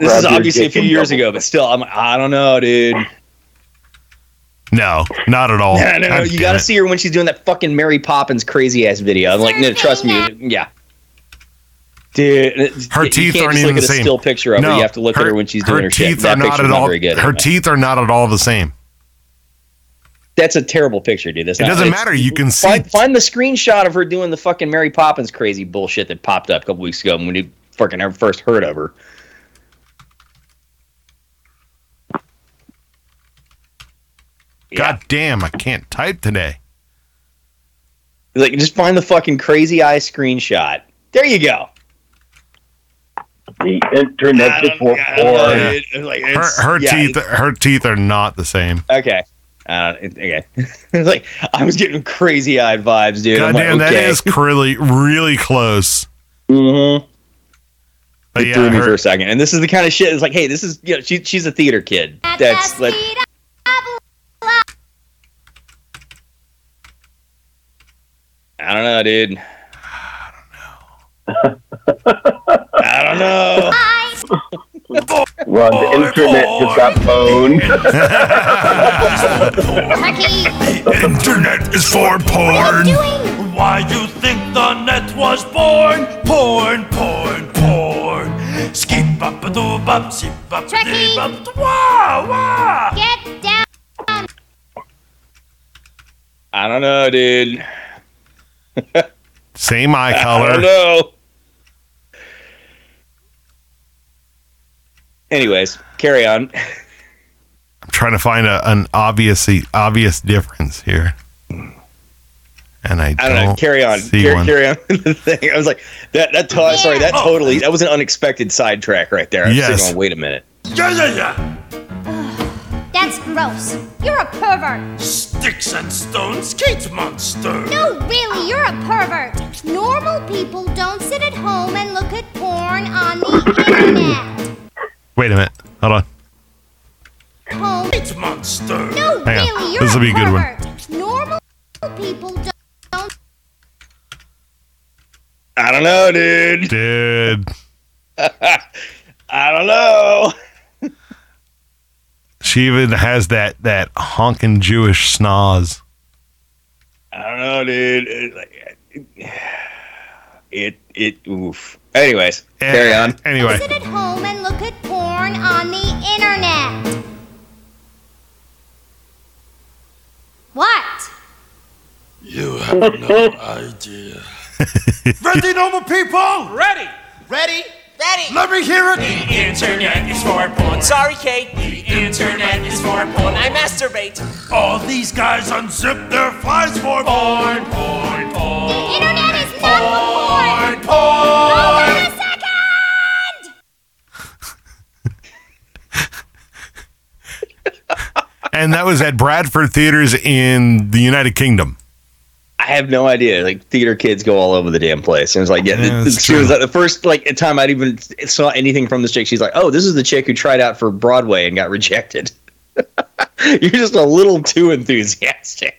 This is obviously a few years ago, but still, I'm. I don't know, dude. No, not at all. No, no, no. You got to it. see her when she's doing that fucking Mary Poppins crazy ass video. I'm like, no, trust me. Yeah. Dude, Her you teeth can't aren't just even look the at a same. still picture of her. You have to look at her when she's doing her, shit. teeth That are not at all. very good. Her anyway. teeth are not at all the same. That's a terrible picture, dude. That's It not, doesn't matter. You can see. Find, find the screenshot of her doing the fucking Mary Poppins crazy bullshit that popped up a couple weeks ago when we fucking ever first heard of her. God damn! I can't type today. Like, just find the fucking crazy eye screenshot. There you go. The internet I don't- before I know, Like, Her her yeah, teeth her teeth are not the same. Okay. Uh, it- okay. (laughs) It's like I was getting crazy eyed vibes, dude. God I'm like, okay. is really really close. Mm-hmm. But It yeah, threw me for a second. And this is the kind of shit. It's like, hey, this is you know, she, she's a theater kid. That's like, I don't know, dude. (sighs) I don't know. (laughs) I don't know. (laughs) Well, the internet just got pwned. Trekkie, Internet is for porn. doing? Why you think the net was born? Porn, porn, porn. Skip up a doo bop, zip up Trekkie. bop, wah, wah. Get down. I don't know, dude. same eye (laughs) color. I don't color. know. Anyways, carry on. I'm trying to find a, an obvious obvious difference here, and I don't, I don't know. Carry on. see Carry, one. carry on. (laughs) the thing. I was like, that. That. To- sorry. That oh. totally. That was an unexpected sidetrack right there. I was Yes. thinking, oh, wait a minute. Yeah, yeah, yeah. That's gross. You're a pervert. Sticks and stones, Kate Monster. No, really, you're a pervert. Normal people don't sit at home and look at porn on the internet. Wait a minute. Hold on. Home. Kate Monster. No, Hang on. you're This will be a good one. Normal people don't. don't I don't know, dude. Dude, (laughs) I don't know. (laughs) she even has that that honking Jewish snaz. I don't know, dude. (sighs) It, like, it. It. Oof. Anyways, carry eh, on. Anyway, sit at home and look at porn on the internet. What? You have no (laughs) idea. Ready, normal people? Ready, ready, ready. Let me hear it. The internet is for porn. Sorry, Kate. The internet is for porn. I masturbate. All these guys unzip their flies for porn, porn, porn. The internet is not for porn. Porn, porn. Hold on a second. and that was at Bradford Theaters in the United Kingdom. I have no idea. Like theater kids go all over the damn place. And it was like, yeah, Yeah, this, she was true. like, the first like time I'd even saw anything from this chick. She's like, oh, this is the chick who tried out for Broadway and got rejected. (laughs) You're just a little too enthusiastic.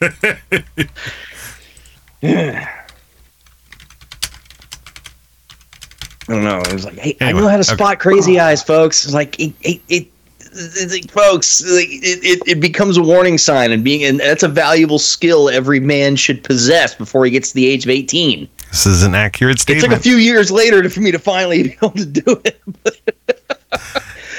(laughs) I don't know. It was like, hey, Anyway, I know how to okay. spot crazy eyes, folks. It's like, it, it, it, folks, like, it, it, it becomes a warning sign, and being, and that's a valuable skill every man should possess before he gets to the age of eighteen. This is an accurate statement. It took a few years later to, for me to finally (laughs) be able to do it. all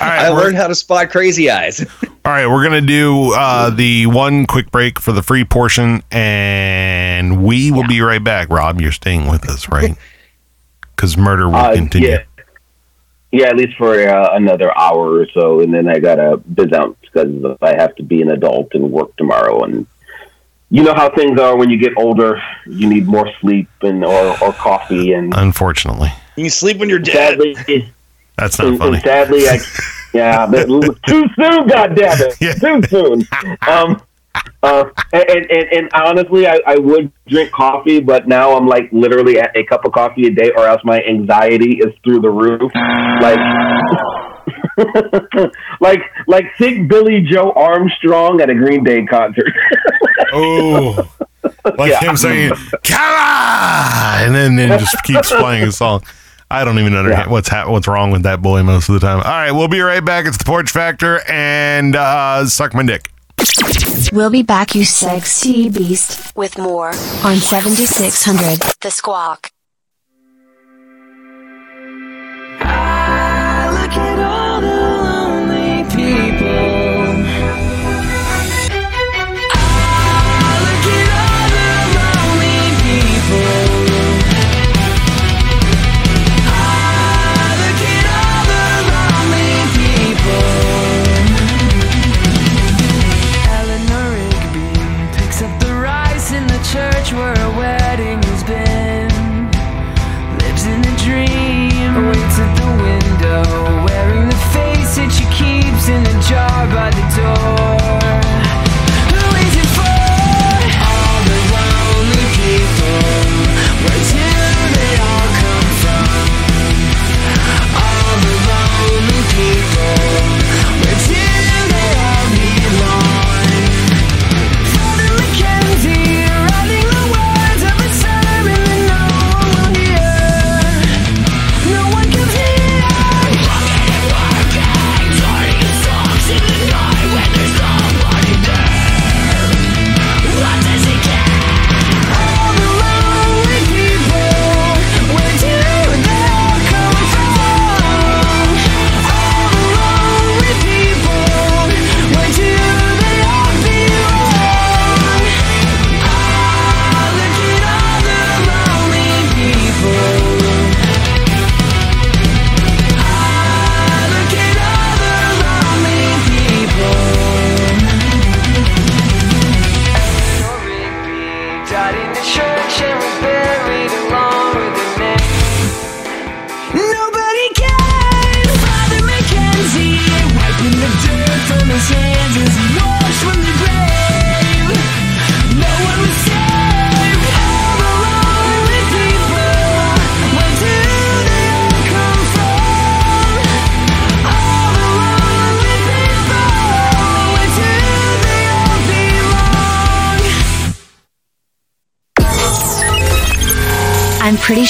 right, I learned how to spot crazy eyes. (laughs) All right, we're gonna do uh, the one quick break for the free portion, and we will be right back. Rob, you're staying with us, right? (laughs) Because murder will Uh, continue. yeah. Yeah, at least for uh, another hour or so, and then I gotta biz out because I have to be an adult and work tomorrow. And you know how things are when you get older; you need more sleep and or, or coffee. And Unfortunately, You sleep when you're dead. sadly, that's not and, funny. and sadly, I (laughs) yeah, but too soon. God damn it, Yeah. too soon. (laughs) Um, Uh, and, and, and, honestly, I, I would drink coffee, but now I'm like literally at a cup of coffee a day, or else my anxiety is through the roof. Like, (laughs) like, like think Billie Joe Armstrong at a Green Day concert. (laughs) Oh, like him saying "Kara," and then then just keeps playing a song. I don't even understand Yeah. what's ha- what's wrong with that boy most of the time. All right, we'll be right back. It's the Porch Factor and uh, suck my dick. We'll be back, you sexy beast, with more on 7600 The Squawk.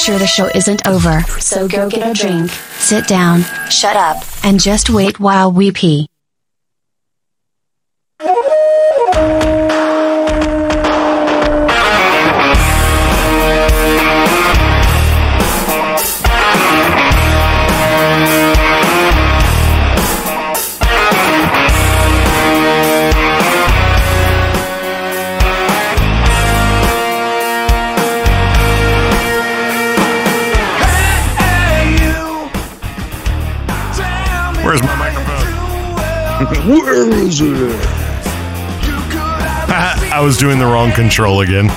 Sure the show isn't over, so go get a drink, sit down, shut up, and just wait while we pee. Was doing the wrong control again.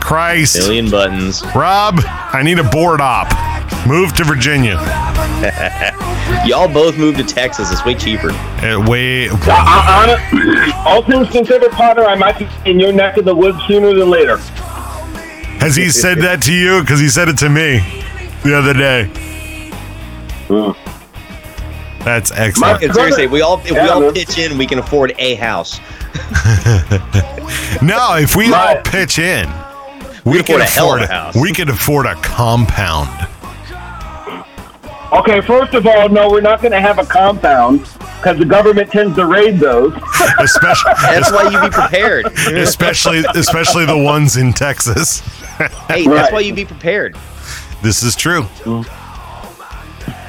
(laughs) Christ. Million buttons. Rob, I need a board op. Move to Virginia. (laughs) Y'all both moved to Texas. It's way cheaper. Uh, way. I, uh, I, uh, uh, (clears throat) all things considered, Potter, I might be in your neck of the woods sooner than later. Has he said that to you? Because he said it to me the other day. Hmm. That's excellent. And seriously, we all if we all man. pitch in, we can afford a house. (laughs) No, if we all pitch in, we can can afford a afford a house. We can afford a compound. Okay, first of all, no, we're not going to have a compound because the government tends to raid those. (laughs) Especially, (laughs) That's why you be prepared. especially, especially the ones in Texas. hey, that's Right. why you be prepared. This is true. Mm.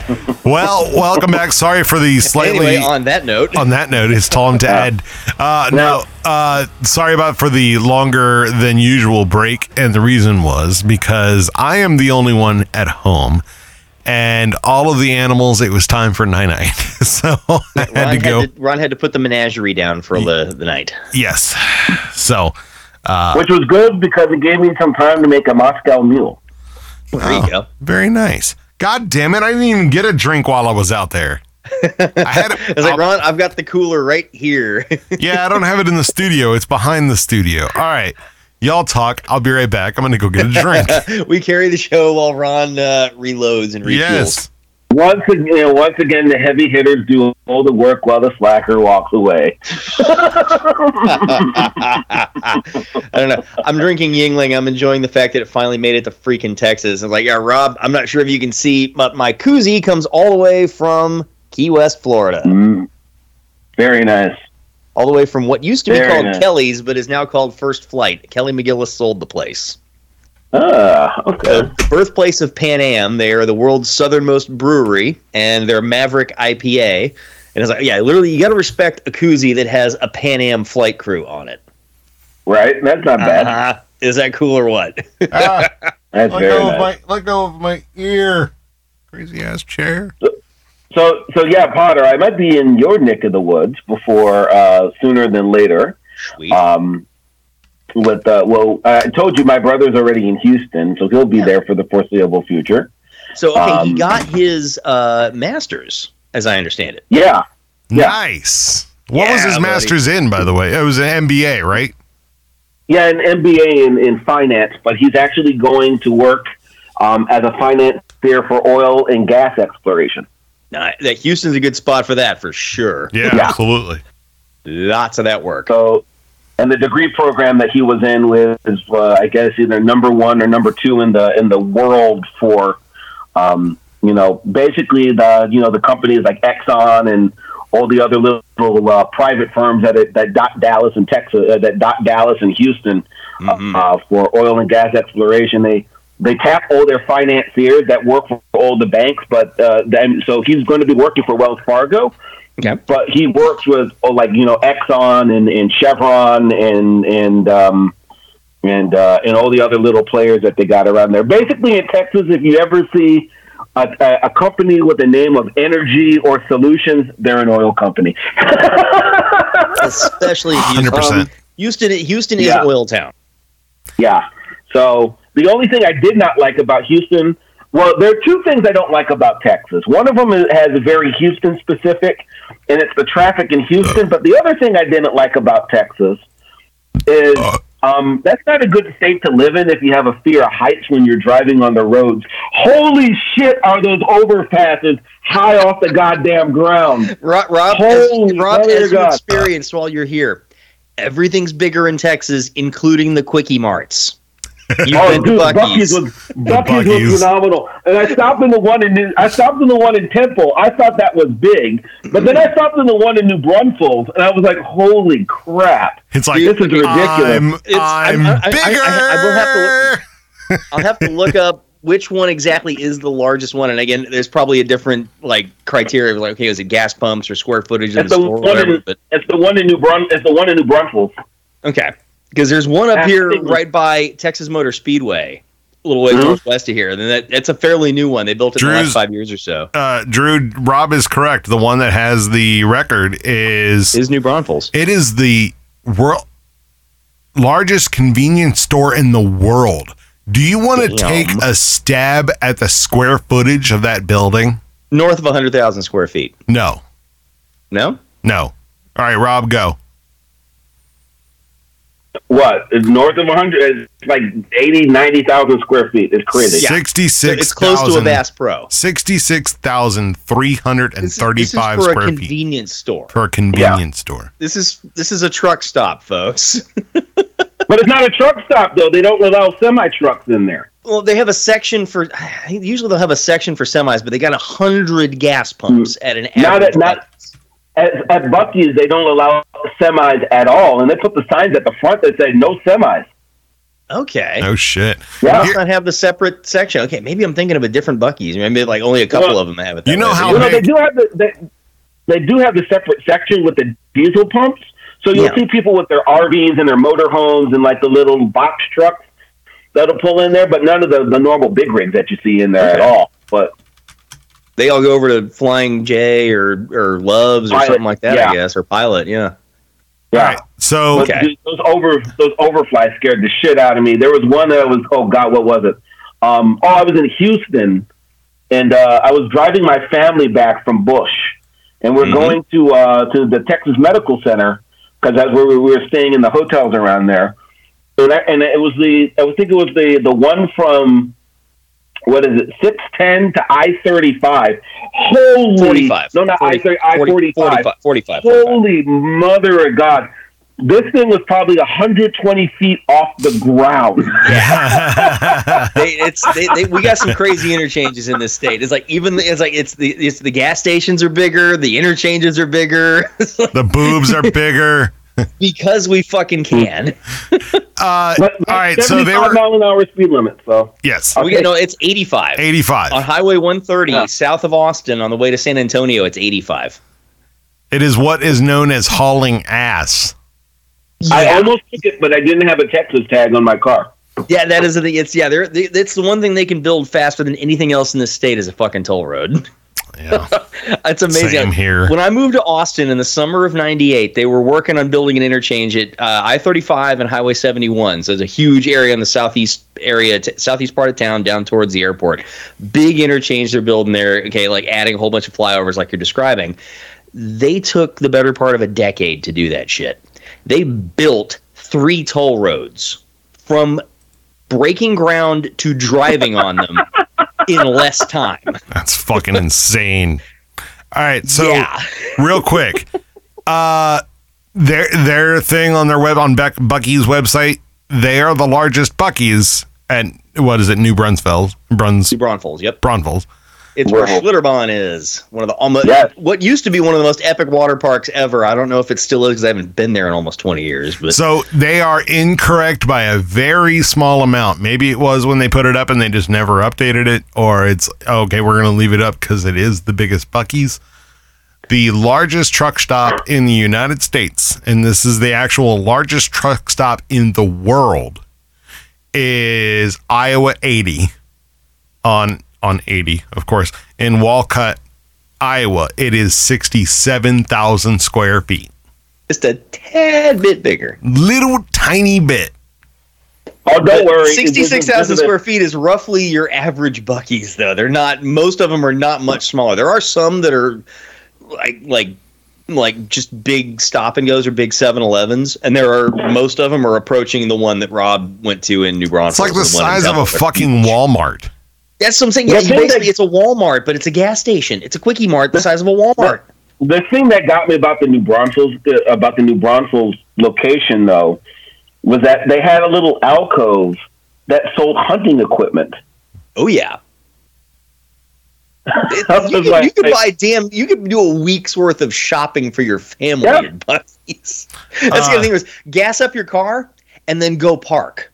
(laughs) Well, welcome back. Sorry for the slightly. Anyway, on that note, on that note, it's time to (laughs) add. Uh, no, uh, sorry about for the longer than usual break, and the reason was because I am the only one at home, and all of the animals. It was time for night night, (laughs) so I had Ron to go. had to, Ron had to put the menagerie down for the, the night. yes, so uh, which was good because it gave me some time to make a Moscow mule. There you go. very nice. God damn it! I didn't even get a drink while I was out there. I had (laughs) I was like, Ron, I've got the cooler right here. (laughs) yeah, I don't have it in the studio. It's behind the studio. All right. Y'all talk. I'll be right back. I'm going to go get a drink. (laughs) we carry the show while Ron uh, reloads and refuels. yes. Once again, once again, the heavy hitters do all the work while the slacker walks away. (laughs) (laughs) I don't know. I'm drinking Yuengling. I'm enjoying the fact that it finally made it to freaking Texas. I'm like, yeah, Rob, I'm not sure if you can see, but my koozie comes all the way from Key West, Florida. Mm. Very nice. All the way from what used to be Very called nice. Kelly's, but is now called First Flight. Kelly McGillis sold the place. Ah, okay. The birthplace of Pan Am. They are the world's southernmost brewery, and they're Maverick IPA. And it's like, yeah, literally, you got to respect a koozie that has a Pan Am flight crew on it. Right? That's not bad. Uh-huh. Is that cool or what? Ah, (laughs) That's let, very go of nice. my, let go of my ear. Crazy ass chair. So, so yeah, Potter, I might be in your neck of the woods before uh, sooner than later. Sweet. Um, with uh, well, I told you my brother's already in Houston, so he'll be there for the foreseeable future. So okay, he Um, got his uh, masters, as I understand it. Yeah, Yeah. Nice. What was his buddy. master's in, by the way? It was an MBA, right? yeah, an MBA in, in finance, but he's actually going to work um, as a financier for oil and gas exploration. Now, that Houston's a good spot for that for sure. Yeah, Yeah. absolutely. Lots of that work. So, and the degree program that he was in was, uh, I guess, either number one or number two in the in the world for, um, you know, basically the you know the companies like Exxon and all the other little uh, private firms that that dot Dallas and Texas uh, that dot Dallas and Houston Mhm. uh, for oil and gas exploration. They they tap all their financiers that work for all the banks, but uh, then so he's going to be working for Wells Fargo. Okay. But he works with oh, like you know Exxon and, and Chevron and and um, and uh, and all the other little players that they got around there. Basically, in Texas, if you ever see a, a, a company with the name of Energy or Solutions, they're an oil company. (laughs) Especially Houston. 100%. Houston, Houston Yeah. is oil town. Yeah. So the only thing I did not like about Houston, well, there are two things I don't like about Texas. One of them is, has a very Houston specific, and it's the traffic in Houston. But the other thing I didn't like about Texas is um, that's not a good state to live in if you have a fear of heights when you're driving on the roads. Holy shit, are those overpasses high off the goddamn ground? Rob, Rob, Holy as, Rob, as you experienced while you're here, everything's bigger in Texas, including the quickie marts. You've Oh, been dude, Buc-ee's. Bucky's was Bucky's Buc-ee's. was phenomenal. And I stopped in the one in I stopped in the one in Temple. I thought that was big, but then I stopped in the one in New Braunfels, and I was like, "Holy crap! It's like This is ridiculous." I'm, It's- I'm, I'm- I- I- bigger. I- I will have to look- I'll have to look up which one exactly is the largest one. And again, there's probably a different like criteria. Like, okay, is it gas pumps or square footage of the the store, or one whatever? in, But it's the one in New Brun. It's the one in New Braunfels. okay, because there's one up here right by Texas Motor Speedway, a little way Mhm. northwest of here. And then that, it's a fairly new one. They built it in the last five years or so. uh, Drew, Rob is correct. The one that has the record is Is New Braunfels? it is the world largest convenience store in the world. Do you want to take a stab at the square footage of that building? North of 100,000 square feet. No, No? no. All right, Rob, go. What? It's north of 100. It's like 80, 90,000 square feet. It's crazy. Yeah. Sixty-six. It's close to a Bass Pro. Sixty-six thousand three hundred and This is, this is thirty-five for a square feet convenience store. for a convenience store. This is this is a truck stop, folks. (laughs) But it's not a truck stop though. They don't allow semi trucks in there. Well, they have a section for. (sighs) Usually, they'll have a section for semis, but they got a hundred gas pumps mm. at an. Not at not at, at Buc-ee's. They don't allow semis at all, and they put the signs at the front that say no semis. okay. No shit. Yeah. Let's not have the separate section. Okay, maybe I'm thinking of a different Buc-ee's. Maybe like only a couple Well, of them have it. You know way. how You know, they do have the they, they do have the separate section with the diesel pumps. So you'll Yeah. see people with their RVs and their motorhomes and like the little box trucks that'll pull in there, but none of the, the normal big rigs that you see in there at all. But they all go over to Flying J or or Loves or Pilot, something like that. yeah. I guess or Pilot. Yeah. yeah. All right. So But Okay. dude, those over those overflies scared the shit out of me. There was one that was oh god, what was it? Um, oh, I was in Houston, and uh, I was driving my family back from Bush, and we're Mhm. going to uh, to the Texas Medical Center because that's where we were staying in the hotels around there. And, I, and it was the I think it was the the one from what is it six ten to I thirty five. Holy 45. No, not I thirty I 40 forty five. 45. 45. Holy mother of God! This thing was probably 120 feet off the ground. (laughs) they, it's they, they, we got some crazy interchanges in this state. It's like even the, it's like it's the it's the gas stations are bigger, the interchanges are bigger (laughs) The boobs are bigger. (laughs) because we fucking can. (laughs) Uh, But all right, so they were mile an hour speed limit. So yes, We got, no, it's 85. 85. On Highway 130 Yeah. south of Austin on the way to San Antonio, it's 85. It is what is known as hauling ass. I almost took it, but I didn't have a Texas tag on my car. Yeah, that is the. It's yeah, they're, they, it's the one thing they can build faster than anything else in this state is a fucking toll road. (laughs) Yeah. (laughs) It's amazing. Same here. When I moved to Austin in the summer of '98, they were working on building an interchange at uh, I-35 and Highway 71. So there's a huge area in the southeast area, t- southeast part of town, down towards the airport. Big interchange they're building there. Okay, like adding a whole bunch of flyovers, like you're describing. They took the better part of a decade to do that shit. They built three toll roads from breaking ground to driving on them (laughs) in less time. (laughs) That's fucking insane. All right, so yeah. real quick, uh, their their thing on their web on Beck, Buc-ee's website, they are the largest Buc-ee's at what is it, New Brunsfels, Bruns, New Braunfels. Yep. Braunfels. It's where Wow. Schlitterbahn is. One of the almost Yes. what used to be one of the most epic water parks ever. I don't know if it still is because I haven't been there in almost twenty years. But So they are incorrect by a very small amount. Maybe it was when they put it up and they just never updated it, or it's okay, we're going to leave it up because it is the biggest Buc-ee's. The largest truck stop in the United States, and this is the actual largest truck stop in the world, is Iowa 80 on on 80, of course, in Walcott, Iowa. It is 67,000 square feet. just a tad bit bigger. Little tiny bit. Oh, don't worry. Sixty-six thousand square feet is roughly your average Buc-ee's, though. They're not. Most of them are not much smaller. There are some that are like like like just big stop and goes or big 7-Elevens, and there are most of them are approaching the one that Rob went to in New Braunfels. It's like the one in size of a fucking Walmart. That's what I'm saying. Yeah, basically, that- it's a Walmart, but it's a gas station. It's a quickie mart the size of a Walmart. The thing that got me about the New Braunfels uh, about the New Braunfels location though was that they had a little alcove that sold hunting equipment. Oh yeah. (laughs) It- you, could, like- you could buy damn. You could do a week's worth of shopping for your family Yeah. at Buc-ee's. That's the Uh, other thing was gas up your car and then go park.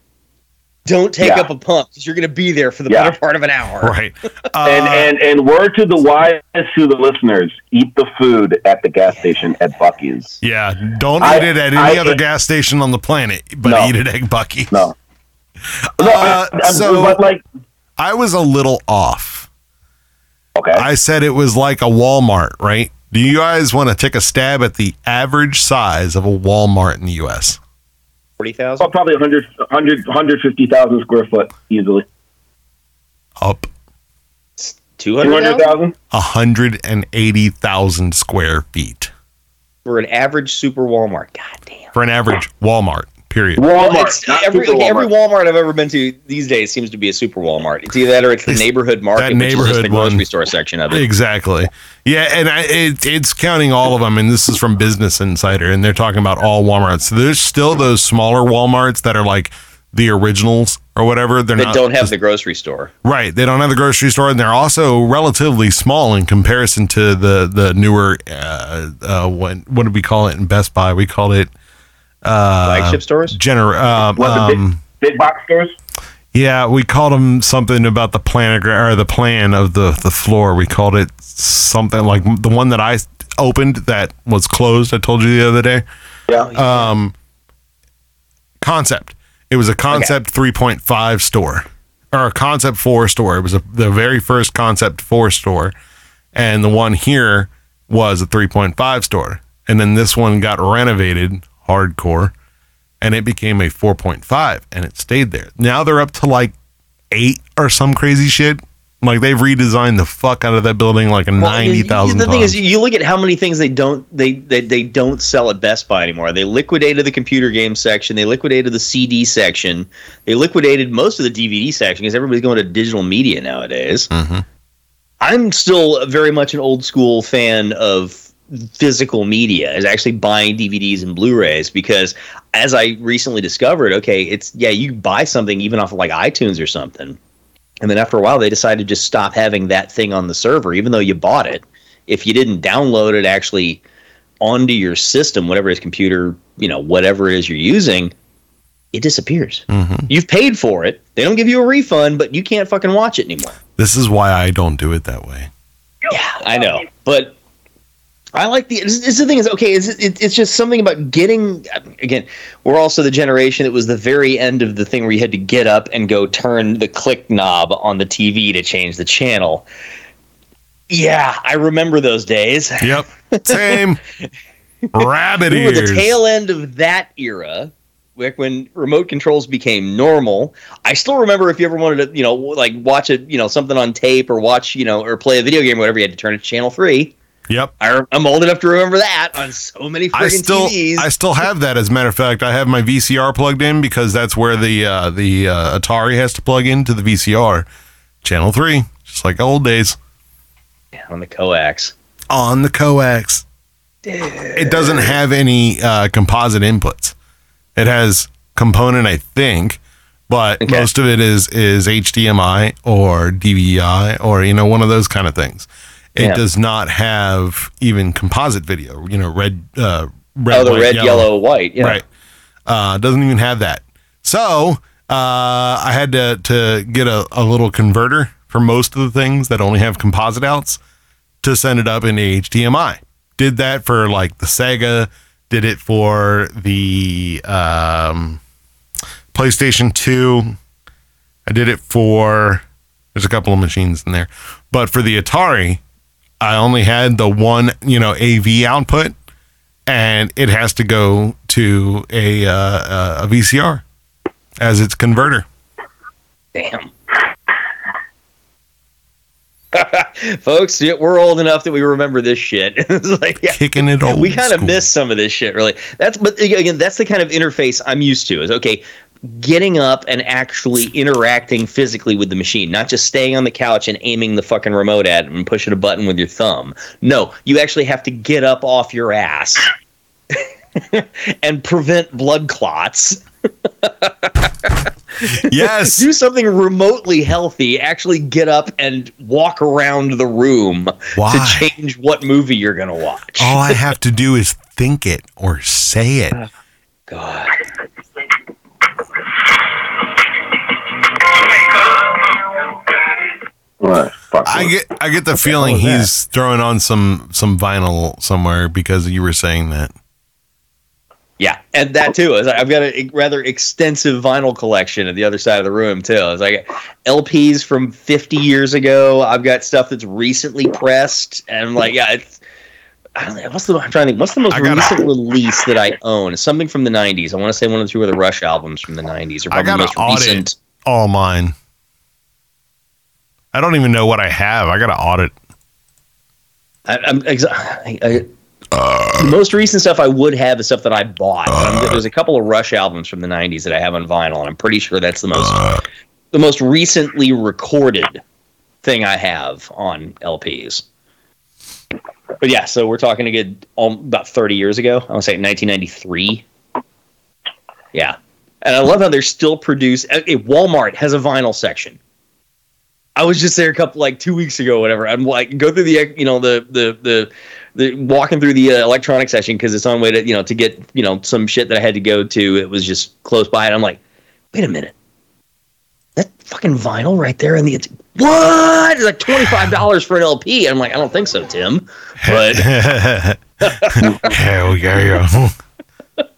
Don't take Yeah. up a pump because you're going to be there for the Yeah. better part of an hour. Right. (laughs) Uh, and and and word to the wise to the listeners: eat the food at the gas station at Buc-ee's. yeah, don't I- eat it at any I- other gas station on the planet, but No. eat it at Buc-ee. No, Uh, no, I- I- so but like I was a little off. okay, I said it was like a Walmart, right? Do you guys want to take a stab at the average size of a Walmart in the U.S.? Forty oh, thousand. probably 100, 100 150,000 square foot easily. Up Two Two hundred hundred thousand thousand. 180,000 square feet for an average super Walmart. God damn. for an average Walmart. Period. Walmart. it's, every Super like, every Walmart. Walmart I've ever been to these days seems to be a super Walmart. It's either that or it's the It's neighborhood market, that which is just neighborhood the grocery one. store section of it. Exactly. Yeah, and I, it, it's counting all of them, and this is from Business Insider, and they're talking about all WalMarts. So there's still those smaller WalMarts that are like the originals or whatever. They're That not don't have just- the grocery store. right. They don't have the grocery store, and they're also relatively small in comparison to the the newer. Uh, uh, what what did we call it in Best Buy? We called it uh, Flagship stores? Gener- uh, What the um, big, big box stores? yeah, we called them something about the planogram or the plan of the the floor. We called it something like the one that I opened that was closed. I told you the other day. Yeah. Um, concept. It was a concept 3.5 store or a concept 4 store. It was a, the very first concept 4 store, and the one here was a 3.5 store. And then this one got renovated hardcore and it became a 4.5 and it stayed there. Now they're up to like 8 or some crazy shit. Like they've redesigned the fuck out of that building like a Well, ninety thousand. The thing is, you look at how many things they don't they, they they don't sell at Best Buy anymore. They liquidated the computer game section. They liquidated the CD section. They liquidated most of the DVD section because everybody's going to digital media nowadays. Mm-hmm. I'm still very much an old school fan of physical media is actually buying DVDs and Blu-rays because as I recently discovered, okay, it's yeah, you buy something even off of like iTunes or something. And then after a while they decided to just stop having that thing on the server even though you bought it. If you didn't download it actually onto your system, whatever his computer, you know, whatever it is you're using, it disappears. Mm-hmm. You've paid for it. They don't give you a refund, but you can't fucking watch it anymore. This is why I don't do it that way. Yeah, I know, but I like the. It's, it's the thing is okay. It's, it, it's just something about getting. Again, we're also the generation that was the very end of the thing where you had to get up and go turn the click knob on the TV to change the channel. Yeah, I remember those days. Yep, (laughs) same. Rabbit We were ears. the tail end of that era, like when remote controls became normal. I still remember if you ever wanted to, you know, like watch it, you know, something on tape or watch, you know, or play a video game, or whatever, you had to turn it to channel three. Yep. I, I'm old enough to remember that on so many I friggin' still TVs. I still have that as a matter of fact. I have my VCR plugged in because that's where the uh, the uh, Atari has to plug into the VCR. Channel 3, just like old days on the coax. on the coax. It doesn't have any uh, composite inputs. It has component I think, but most of it is is HDMI or DVI or you know one of those kind of things. It Yeah. does not have even composite video, you know, red uh red oh, the white, red, yellow, white. Yeah. Right. Uh, doesn't even have that. So uh, I had to to get a, a little converter for most of the things that only have composite outs to send it up into HDMI. Did that for like the Sega. Did it for the um, PlayStation Two. I did it for. There's a couple of machines in there, but for the Atari, I only had the one, you know, AV output, and it has to go to a uh, a VCR as its converter. Damn. (laughs) Folks, we're old enough that we remember this shit. (laughs) it's like, yeah, Kicking it old we kind of miss some of this shit, really. That's but again, that's the kind of interface I'm used to. Is okay, getting up and actually interacting physically with the machine, not just staying on the couch and aiming the fucking remote at it and pushing a button with your thumb. No, you actually have to get up off your ass (laughs) and prevent blood clots. (laughs) Yes. do something remotely healthy. Actually, get up and walk around the room Why? to change what movie you're gonna watch. All I (laughs) have to do is think it or say it. God. What? I get I get the feeling was that? he's throwing on some some vinyl somewhere because you were saying that. Yeah, and that too is I've got a rather extensive vinyl collection at the other side of the room too. It's like LPs from 50 years ago. I've got stuff that's recently pressed, and I'm like, yeah, it's. I don't know. What's the? I'm trying to think. What's the most I gotta- recent release that I own? Something from the '90s. I want to say one of the two of the Rush albums from the '90s, or I probably the gotta most audit recent. all mine. I don't even know what I have. I gotta audit. I, I'm exa- I, I, the most recent stuff I would have is stuff that I bought. Um, there's a couple of Rush albums from the '90s that I have on vinyl, and I'm pretty sure that's the most the most recently recorded thing I have on LPs. But yeah, so we're talking to get um, about 30 years ago. I want to say 1993. Yeah, and I love how they're still produced. uh, eh, Walmart has a vinyl section. I was just there a couple like two weeks ago, whatever. I'm like go through the you know the the the, the walking through the uh, electronic section because it's on way to you know to get you know some shit that I had to go to. It was just close by, and I'm like, wait a minute, that fucking vinyl right there in the what? It's like twenty five dollars for an LP. I'm like, I don't think so, Tim. But (laughs) Hell yeah. (laughs)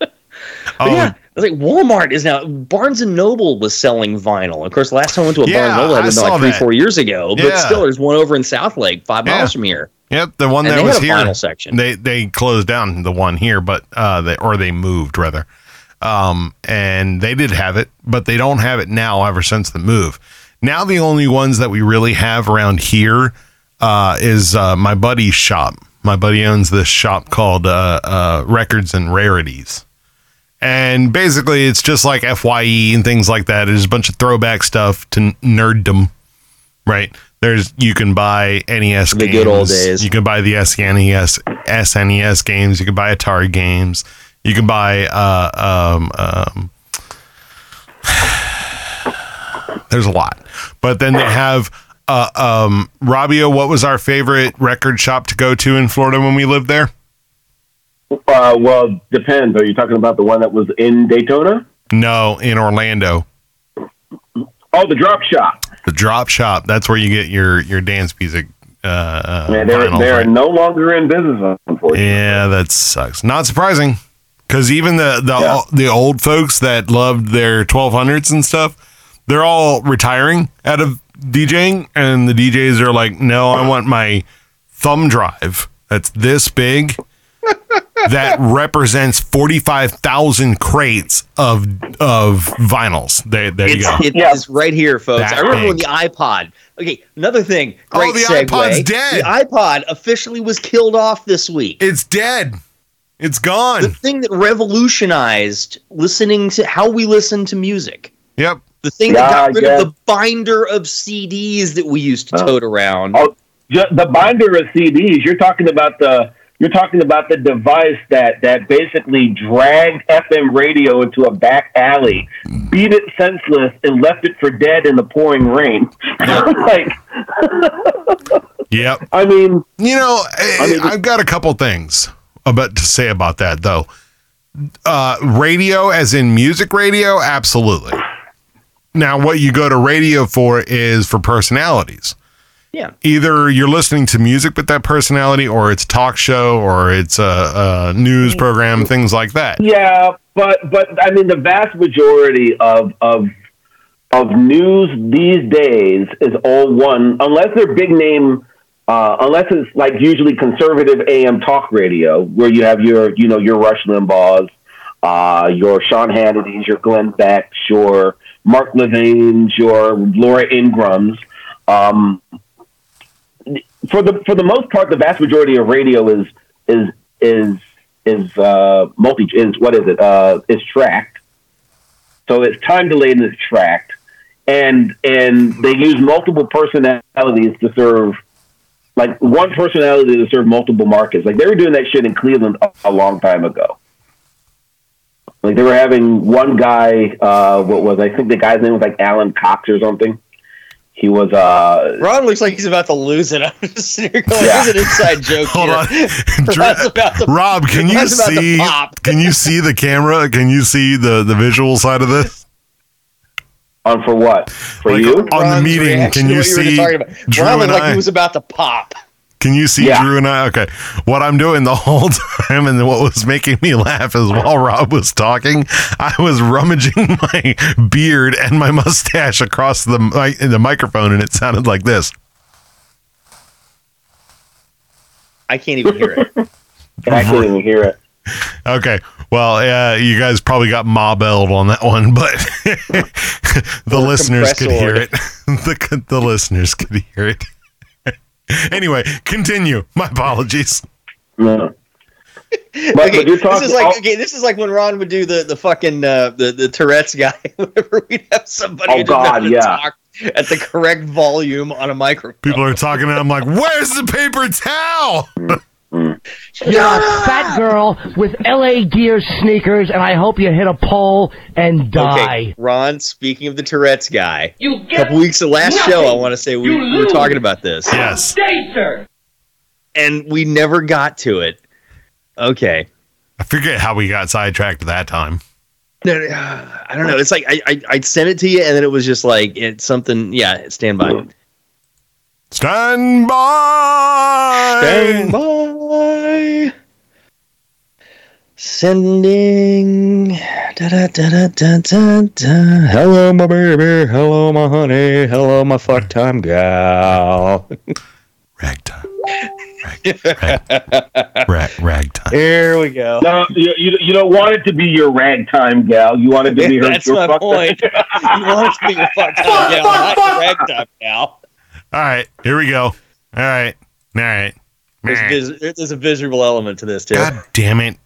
Oh, yeah, I was like, Walmart is now Barnes and Noble was selling vinyl. Of course, last time I went to a Yeah, Barnes and Noble, I had been saw like three, that. four years ago. But Yeah. still, there's one over in South Lake, five Yeah. miles from here. Yep, the one And that was here. vinyl section. They they closed down the one here, but uh, they or they moved rather. Um, and they did have it, but they don't have it now ever since the move. Now the only ones that we really have around here uh, is uh, my buddy's shop. My buddy owns this shop called uh, uh, Records and Rarities. And basically, it's just like FYE and things like that. It's a bunch of throwback stuff to nerddom, right? There's you can buy NES The games. good old days. You can buy the SNES SNES games. You can buy Atari games. You can buy uh, um, um, (sighs) there's a lot, but then they have uh, um, Robbio. What was our favorite record shop to go to in Florida when we lived there? Uh, well, depends. Are you talking about the one that was in Daytona? No, in Orlando, Oh, the Drop Shop. the Drop Shop. That's where you get your your dance music. Uh, uh, Man, they're, vinyls, they're right? no longer in business, unfortunately. Yeah, that sucks. Not surprising, because even the the Yeah. the old folks that loved their 1200s and stuff, they're all retiring out of DJing, and the DJs are like, "No, I want my thumb drive that's this big." That represents 45,000 crates of of vinyls. There, there you go. it Yeah. is right here, folks. That I remember when the iPod. Okay, another thing. Oh, the segue. iPod's dead. The iPod officially was killed off this week. It's dead. It's gone. The thing that revolutionized listening to how we listen to music. Yep. The thing Yeah, that got rid of the binder of CDs that we used to Oh. tote around. Oh, the binder of CDs. You're talking about the. You're talking about the device that that basically dragged FM radio into a back alley, beat it senseless, and left it for dead in the pouring rain. (laughs) like, Yep. I mean, You know, I mean- I've got a couple things about to say about that though. Uh, radio, as in music radio, absolutely. Now, what you go to radio for is for personalities. Yeah. Either you're listening to music with that personality, or it's talk show, or it's a, a news program, things like that. Yeah, but but I mean the vast majority of of of news these days is all one unless they're big name uh, unless it's like usually conservative AM talk radio where you have your you know your Rush Limbaugh's, uh, your Sean Hannity's, your Glenn Beck's, your Mark Levine's, your Laura Ingraham's. Um, for the for the most part, the vast majority of radio is is is is uh, multi is what is it? Uh, is tracked. So it's time delayed and it's tracked, and and they use multiple personalities to serve, like one personality to serve multiple markets. Like they were doing that shit in Cleveland a, a long time ago. Like they were having one guy. Uh, what was I think the guy's name was like Alan Cox or something. He was uh, Ron looks like he's about to lose it. (laughs) I'm just sitting here going, Yeah. "There's an inside (laughs) joke Hold here." on, (laughs) Ron's about to- Rob. Can you Ron's about to see? pop. Can you see the camera? Can you see the the visual side of this? on for what for Like, you. on the meeting, can you see talking Ron looked like I? he was about to pop. Can you see Yeah. Drew and I? Okay. What I'm doing the (laughs) whole time and what was making me laugh is while Rob was talking, I was rummaging (laughs) my beard and my mustache across the mic the microphone and it sounded like this. I can't even hear it. (laughs) I can't even hear it. Okay. Well, yeah, you guys probably got mobbelled on that one, but the listeners could hear it. the, the listeners could hear it. (laughs) anyway, continue. My apologies. No. (laughs) But, okay, but you're this is like okay, this is like when Ron would do the the fucking uh, the the Tourette's guy. (laughs) Whenever we'd have somebody Oh, who didn't know God, to yeah. talk at the correct volume on a microphone. People are talking, and I'm like, "Where's the paper towel?" You're a fat girl with LA Gear sneakers, and I hope you hit a pole and die. Okay, Ron. Speaking of the Tourette's guy, You a couple weeks of last nothing. show, I want to say we, we were talking about this, Yes. Stay, sir. and we never got to it. Okay, I forget how we got sidetracked that time. No, no, I don't know. It's like I, I I'd sent it to you, and then it was just like it's something. Yeah, stand by. Stand by. Stand by. Sending. Da, da, da, da, da, da, da. Hello, my baby. Hello, my honey. Hello, my fuck time gal. Ragtime. (laughs) Rag, ragtime. Here we go. No, you, you, you don't want it to be your ragtime gal. You want it to be her. That's your my fuck- point. (laughs) you want us to be your fuck time gal, not your ragtime gal. All right, here we go. All right, all right. There's, vis- there's a visual element to this too. God damn it!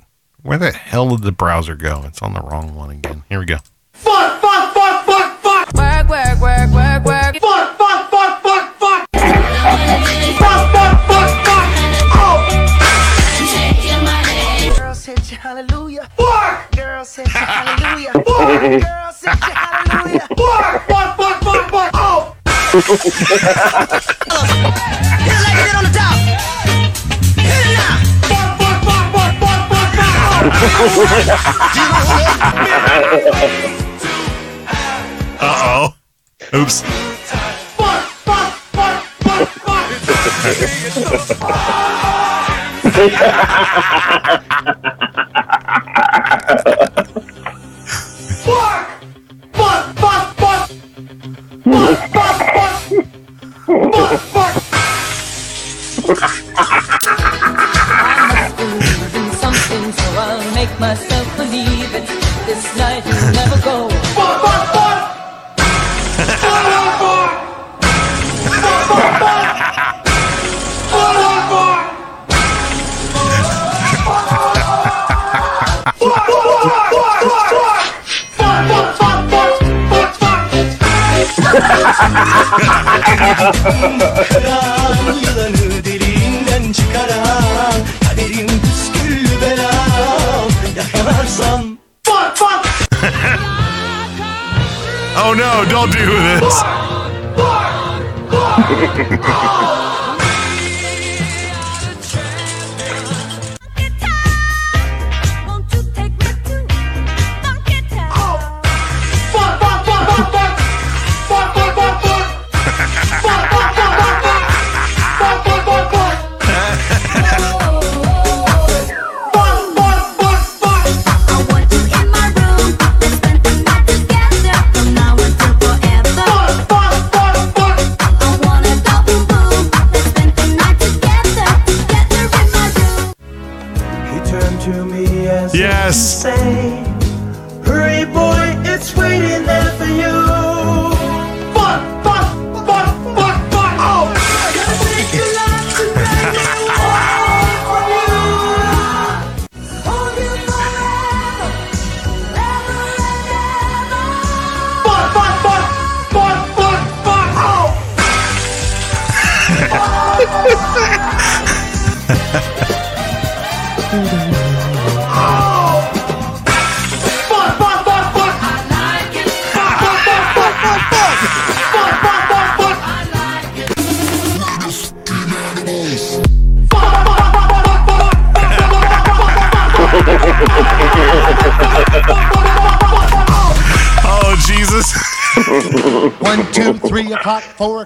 Where the hell did the browser go? It's on the wrong one again. Here we go. Fuck, fuck, fuck, fuck, fuck. Work, work, work, work, work. Fuck, fuck, fuck, fuck, fuck. Fuck, fuck, fuck, fuck. Oh. Girl said hallelujah. Fuck. Girl said hallelujah. (laughs) Fuck. Girl said hallelujah. Fuck, fuck, fuck, fuck, fuck. Oh. (laughs) Hit it like you on the top. (laughs) Uh oh. Oops. Fuck, fuck, fuck, fuck, fuck. Make myself believe it. This night Don't do this. (laughs)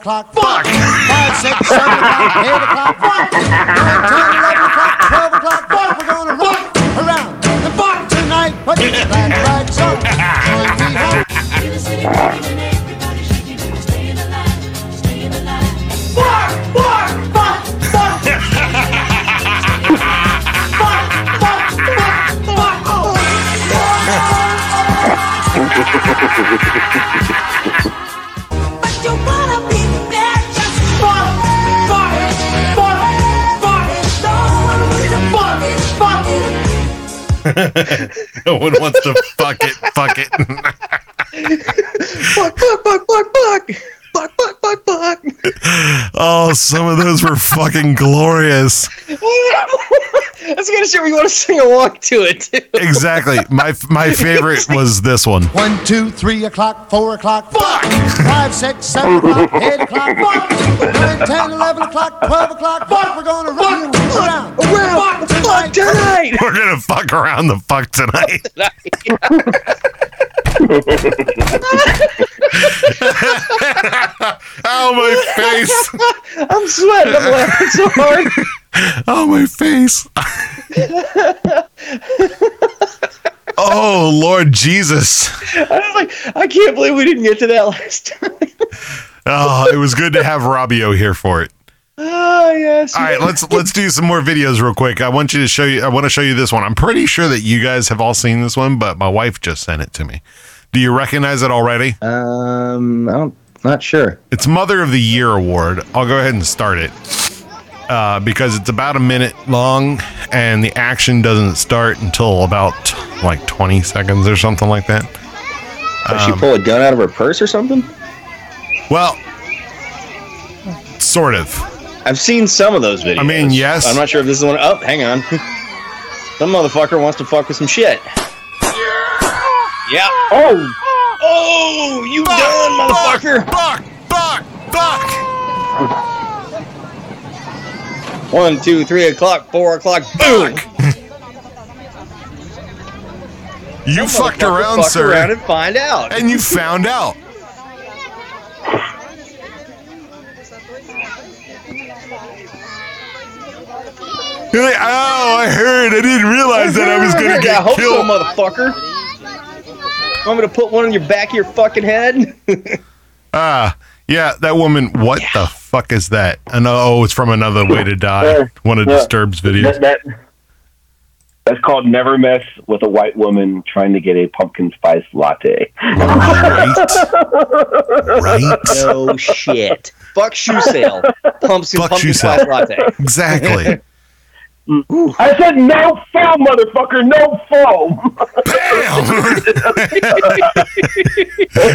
o'clock, fuck! Fuck! (laughs) no one wants to fuck it. Fuck it. Fuck, fuck, fuck, fuck, fuck! Fuck, fuck, fuck, fuck! Oh, some of those were fucking glorious. (laughs) That's the kind of shit where you want to sing along to it, too. Exactly. My my favorite (laughs) was this one. One, two, three o'clock, four o'clock, fuck. Five, six, seven o'clock, (laughs) eight o'clock, fuck. Nine, ten, eleven o'clock, twelve o'clock, fuck. We're gonna fuck around. Around the fuck tonight! (laughs) We're gonna fuck around the fuck tonight. (laughs) oh my face! (laughs) I'm sweating. I'm laughing so hard. (laughs) Oh my face! oh Lord Jesus! I was like, I can't believe we didn't get to that last time. Oh, it was good to have Robbio here for it. Oh yes. All right, let's let's do some more videos real quick. I want you to show you. I want to show you this one. I'm pretty sure that you guys have all seen this one, but my wife just sent it to me. Do you recognize it already? Um, I'm not sure. It's Mother of the Year award. I'll go ahead and start it uh, because it's about a minute long, and the action doesn't start until about like 20 seconds or something like that. Does she Um, pull a gun out of her purse or something? Well, sort of. I've seen some of those videos. I mean, yes. I'm not sure if this is one. Oh, hang on. (laughs) some motherfucker wants to fuck with some shit. Yeah. Oh, Oh, you done, motherfucker. Fuck! Fuck! Fuck! One, two, three o'clock, four o'clock, boom. You fucked around, fuck sir. around and find out. and you found out. You're like, oh, I heard. I didn't realize that I was gonna I get hope so, killed. motherfucker. Want me to put one on your back of your fucking head? (laughs) Ah, yeah, that woman. What the fuck is that? I know. Oh, it's from another way to die. One of Yeah. Disturbed's videos. that, that that's called never mess with a white woman trying to get a pumpkin spice latte. Right. (laughs) Right. no shit. Fuck shoe sale. Pumps (laughs) Fuck pumpkin shoe sale. spice latte. Exactly. I said no foam, motherfucker, no foam.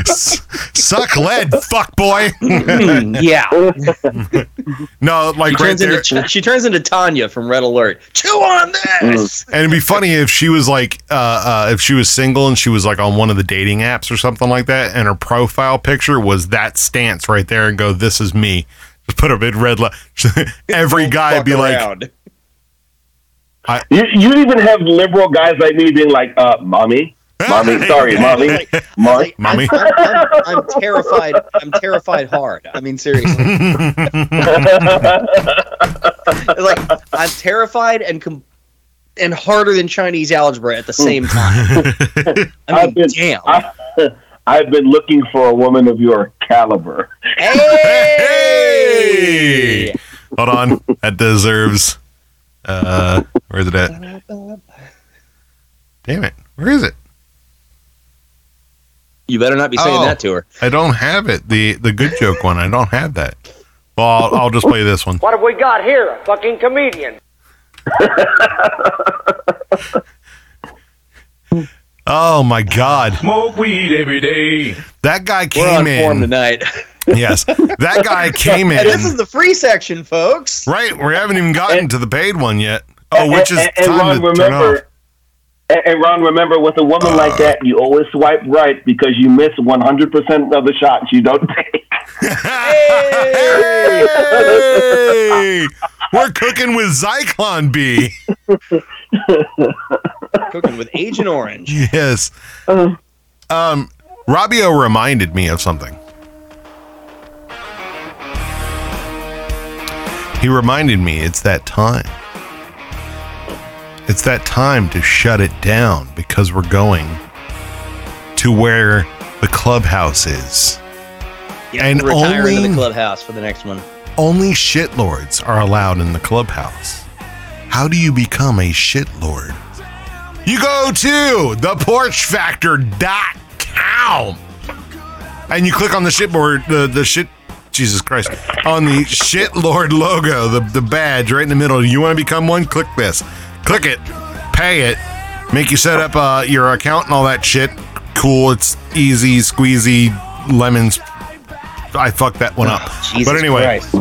S- (laughs) Suck lead, fuck boy. Mm, yeah. (laughs) no, She like right turns, there. into, she turns into Tanya from Red Alert. Chew on this. And it'd be funny if she was like, uh, uh, if she was single and she was like on one of the dating apps or something like that, and her profile picture was that stance right there, and go, "This is me." Just put a big red. Li- (laughs) Every guy would be like, around. You, you'd even have liberal guys like me being like, uh, mommy, mommy, (laughs) sorry, mommy, mommy. "Mommy." I'm, I'm, I'm terrified. I'm terrified hard. I mean, seriously. (laughs) Like I'm terrified and com- and harder than Chinese algebra at the same time. I I've mean, been, damn. I, (laughs) I've been looking for a woman of your caliber. Hey! Hold on, that deserves. Uh, where's it at? Damn it, where is it? You better not be saying Oh. that to her. I don't have it. The the good joke one. I don't have that. Well, I'll, I'll just play this one. What have we got here? A fucking comedian. (laughs) Oh my God, Smoke weed every day. that guy We're on came form in. tonight. Yes, that guy came And this is the free section, folks. Right, we haven't even gotten to the paid one yet. Oh, which is and, and time Ron, to turn off. and, and Ron, remember, with a woman like that, you always swipe right because you miss 100% of the shots you don't take. Hey, (laughs) we're cooking with Zyklon B. (laughs) Cooking with Agent Orange. Yes. Um, Robbio reminded me of something. He reminded me it's that time. It's that time to shut it down because we're going to where the clubhouse is. Yeah, And we're retiring to only- the clubhouse for the next one. Only shitlords are allowed in the clubhouse. How do you become a shitlord? You go to theporchfactor.com and you click on the shitboard, the, the shit, Jesus Christ, on the shitlord logo, the, the badge right in the middle. You want to become one? Click this. Click it, pay it, make you set up uh, your account and all that shit. Cool. It's easy, squeezy, lemons. I fucked that one up. Jesus but anyway, (laughs) (laughs)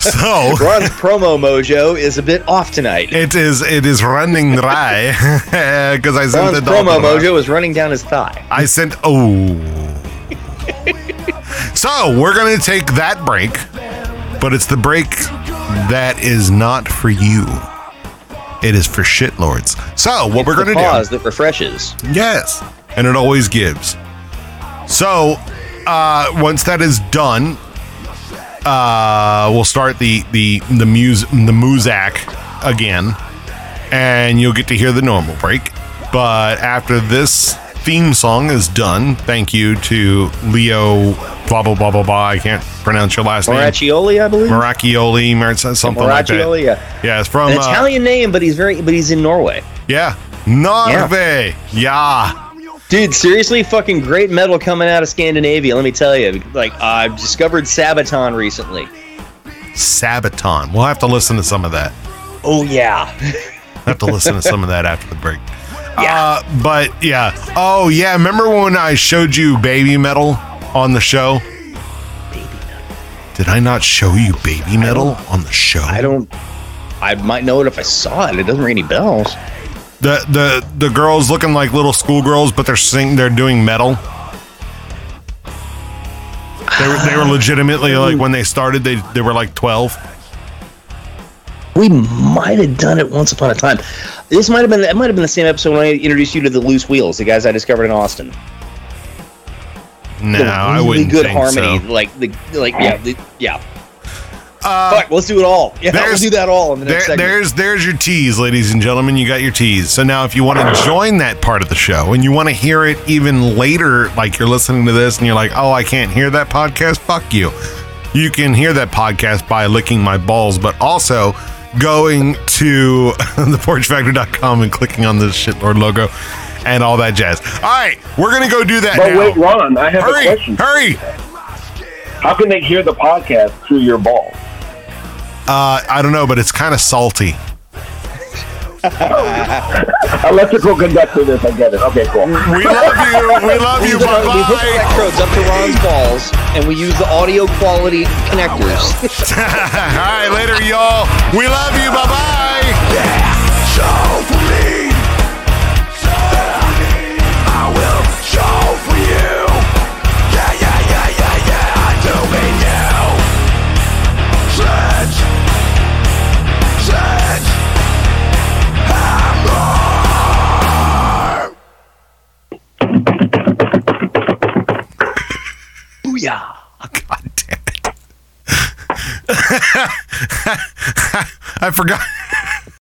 so Ron's promo mojo is a bit off tonight. it is it is running dry (laughs) because I sent Ron's the promo mojo is running down his thigh. I sent oh. So we're gonna take that break, but it's the break that is not for you. It is for shitlords. So what we're gonna do? pause that refreshes. Yes, and it always gives. So, uh, once that is done, uh, we'll start the the the muse the muzak again, and you'll get to hear the normal break. But after this theme song is done. Thank you to Leo. Blah blah blah blah blah. I can't pronounce your last name. Maraccioli, I believe. Maracchioli, Mar- something like that. Maraccioli, yeah. Yeah, it's from An uh, Italian name, but he's very, but he's in Norway. Yeah, Norway. Yeah. Dude, seriously, fucking great metal coming out of Scandinavia. Let me tell you, like I've discovered Sabaton recently. Sabaton. We'll have to listen to some of that. Oh yeah. have to listen to some of that after the break. (laughs) Yeah. Uh, but yeah. Oh yeah. Remember when I showed you Babymetal on the show? Baby metal. Did I not show you Babymetal on the show? I don't. I might know it if I saw it. It doesn't ring any bells. The the the girls looking like little schoolgirls, but they're sing they're doing metal. They were, they were legitimately like when they started they they were like twelve. We might have done it once upon a time. This might have been it might have been the same episode when I introduced you to the Loose Wheels, the guys I discovered in Austin. No, The I wouldn't good think harmony, so. like the like yeah the, yeah. Uh, Fuck, let's do it all. Yeah, there's- do that all in the next There, segment. there's there's your tease, ladies and gentlemen. You got your tease. So now, if you want to join that part of the show and you want to hear it even later, like you're listening to this and you're like, "Oh, I can't hear that podcast." Fuck you. You can hear that podcast by licking my balls, but also going to (laughs) theporchfactor.com and clicking on the shitlord logo and all that jazz. All right, we're gonna go do that But now. wait, Ron, I have hurry, a question. hurry. How can they hear the podcast through your balls? Uh, I don't know, but it's kind of salty. (laughs) Electrical conductor this, I get it. Okay, cool. We love you. We love you. hook, we hook electrodes up to Ron's balls, and we use the audio quality connectors. (laughs) All right, later, y'all. We love you. Bye bye. (laughs) I forgot. (laughs)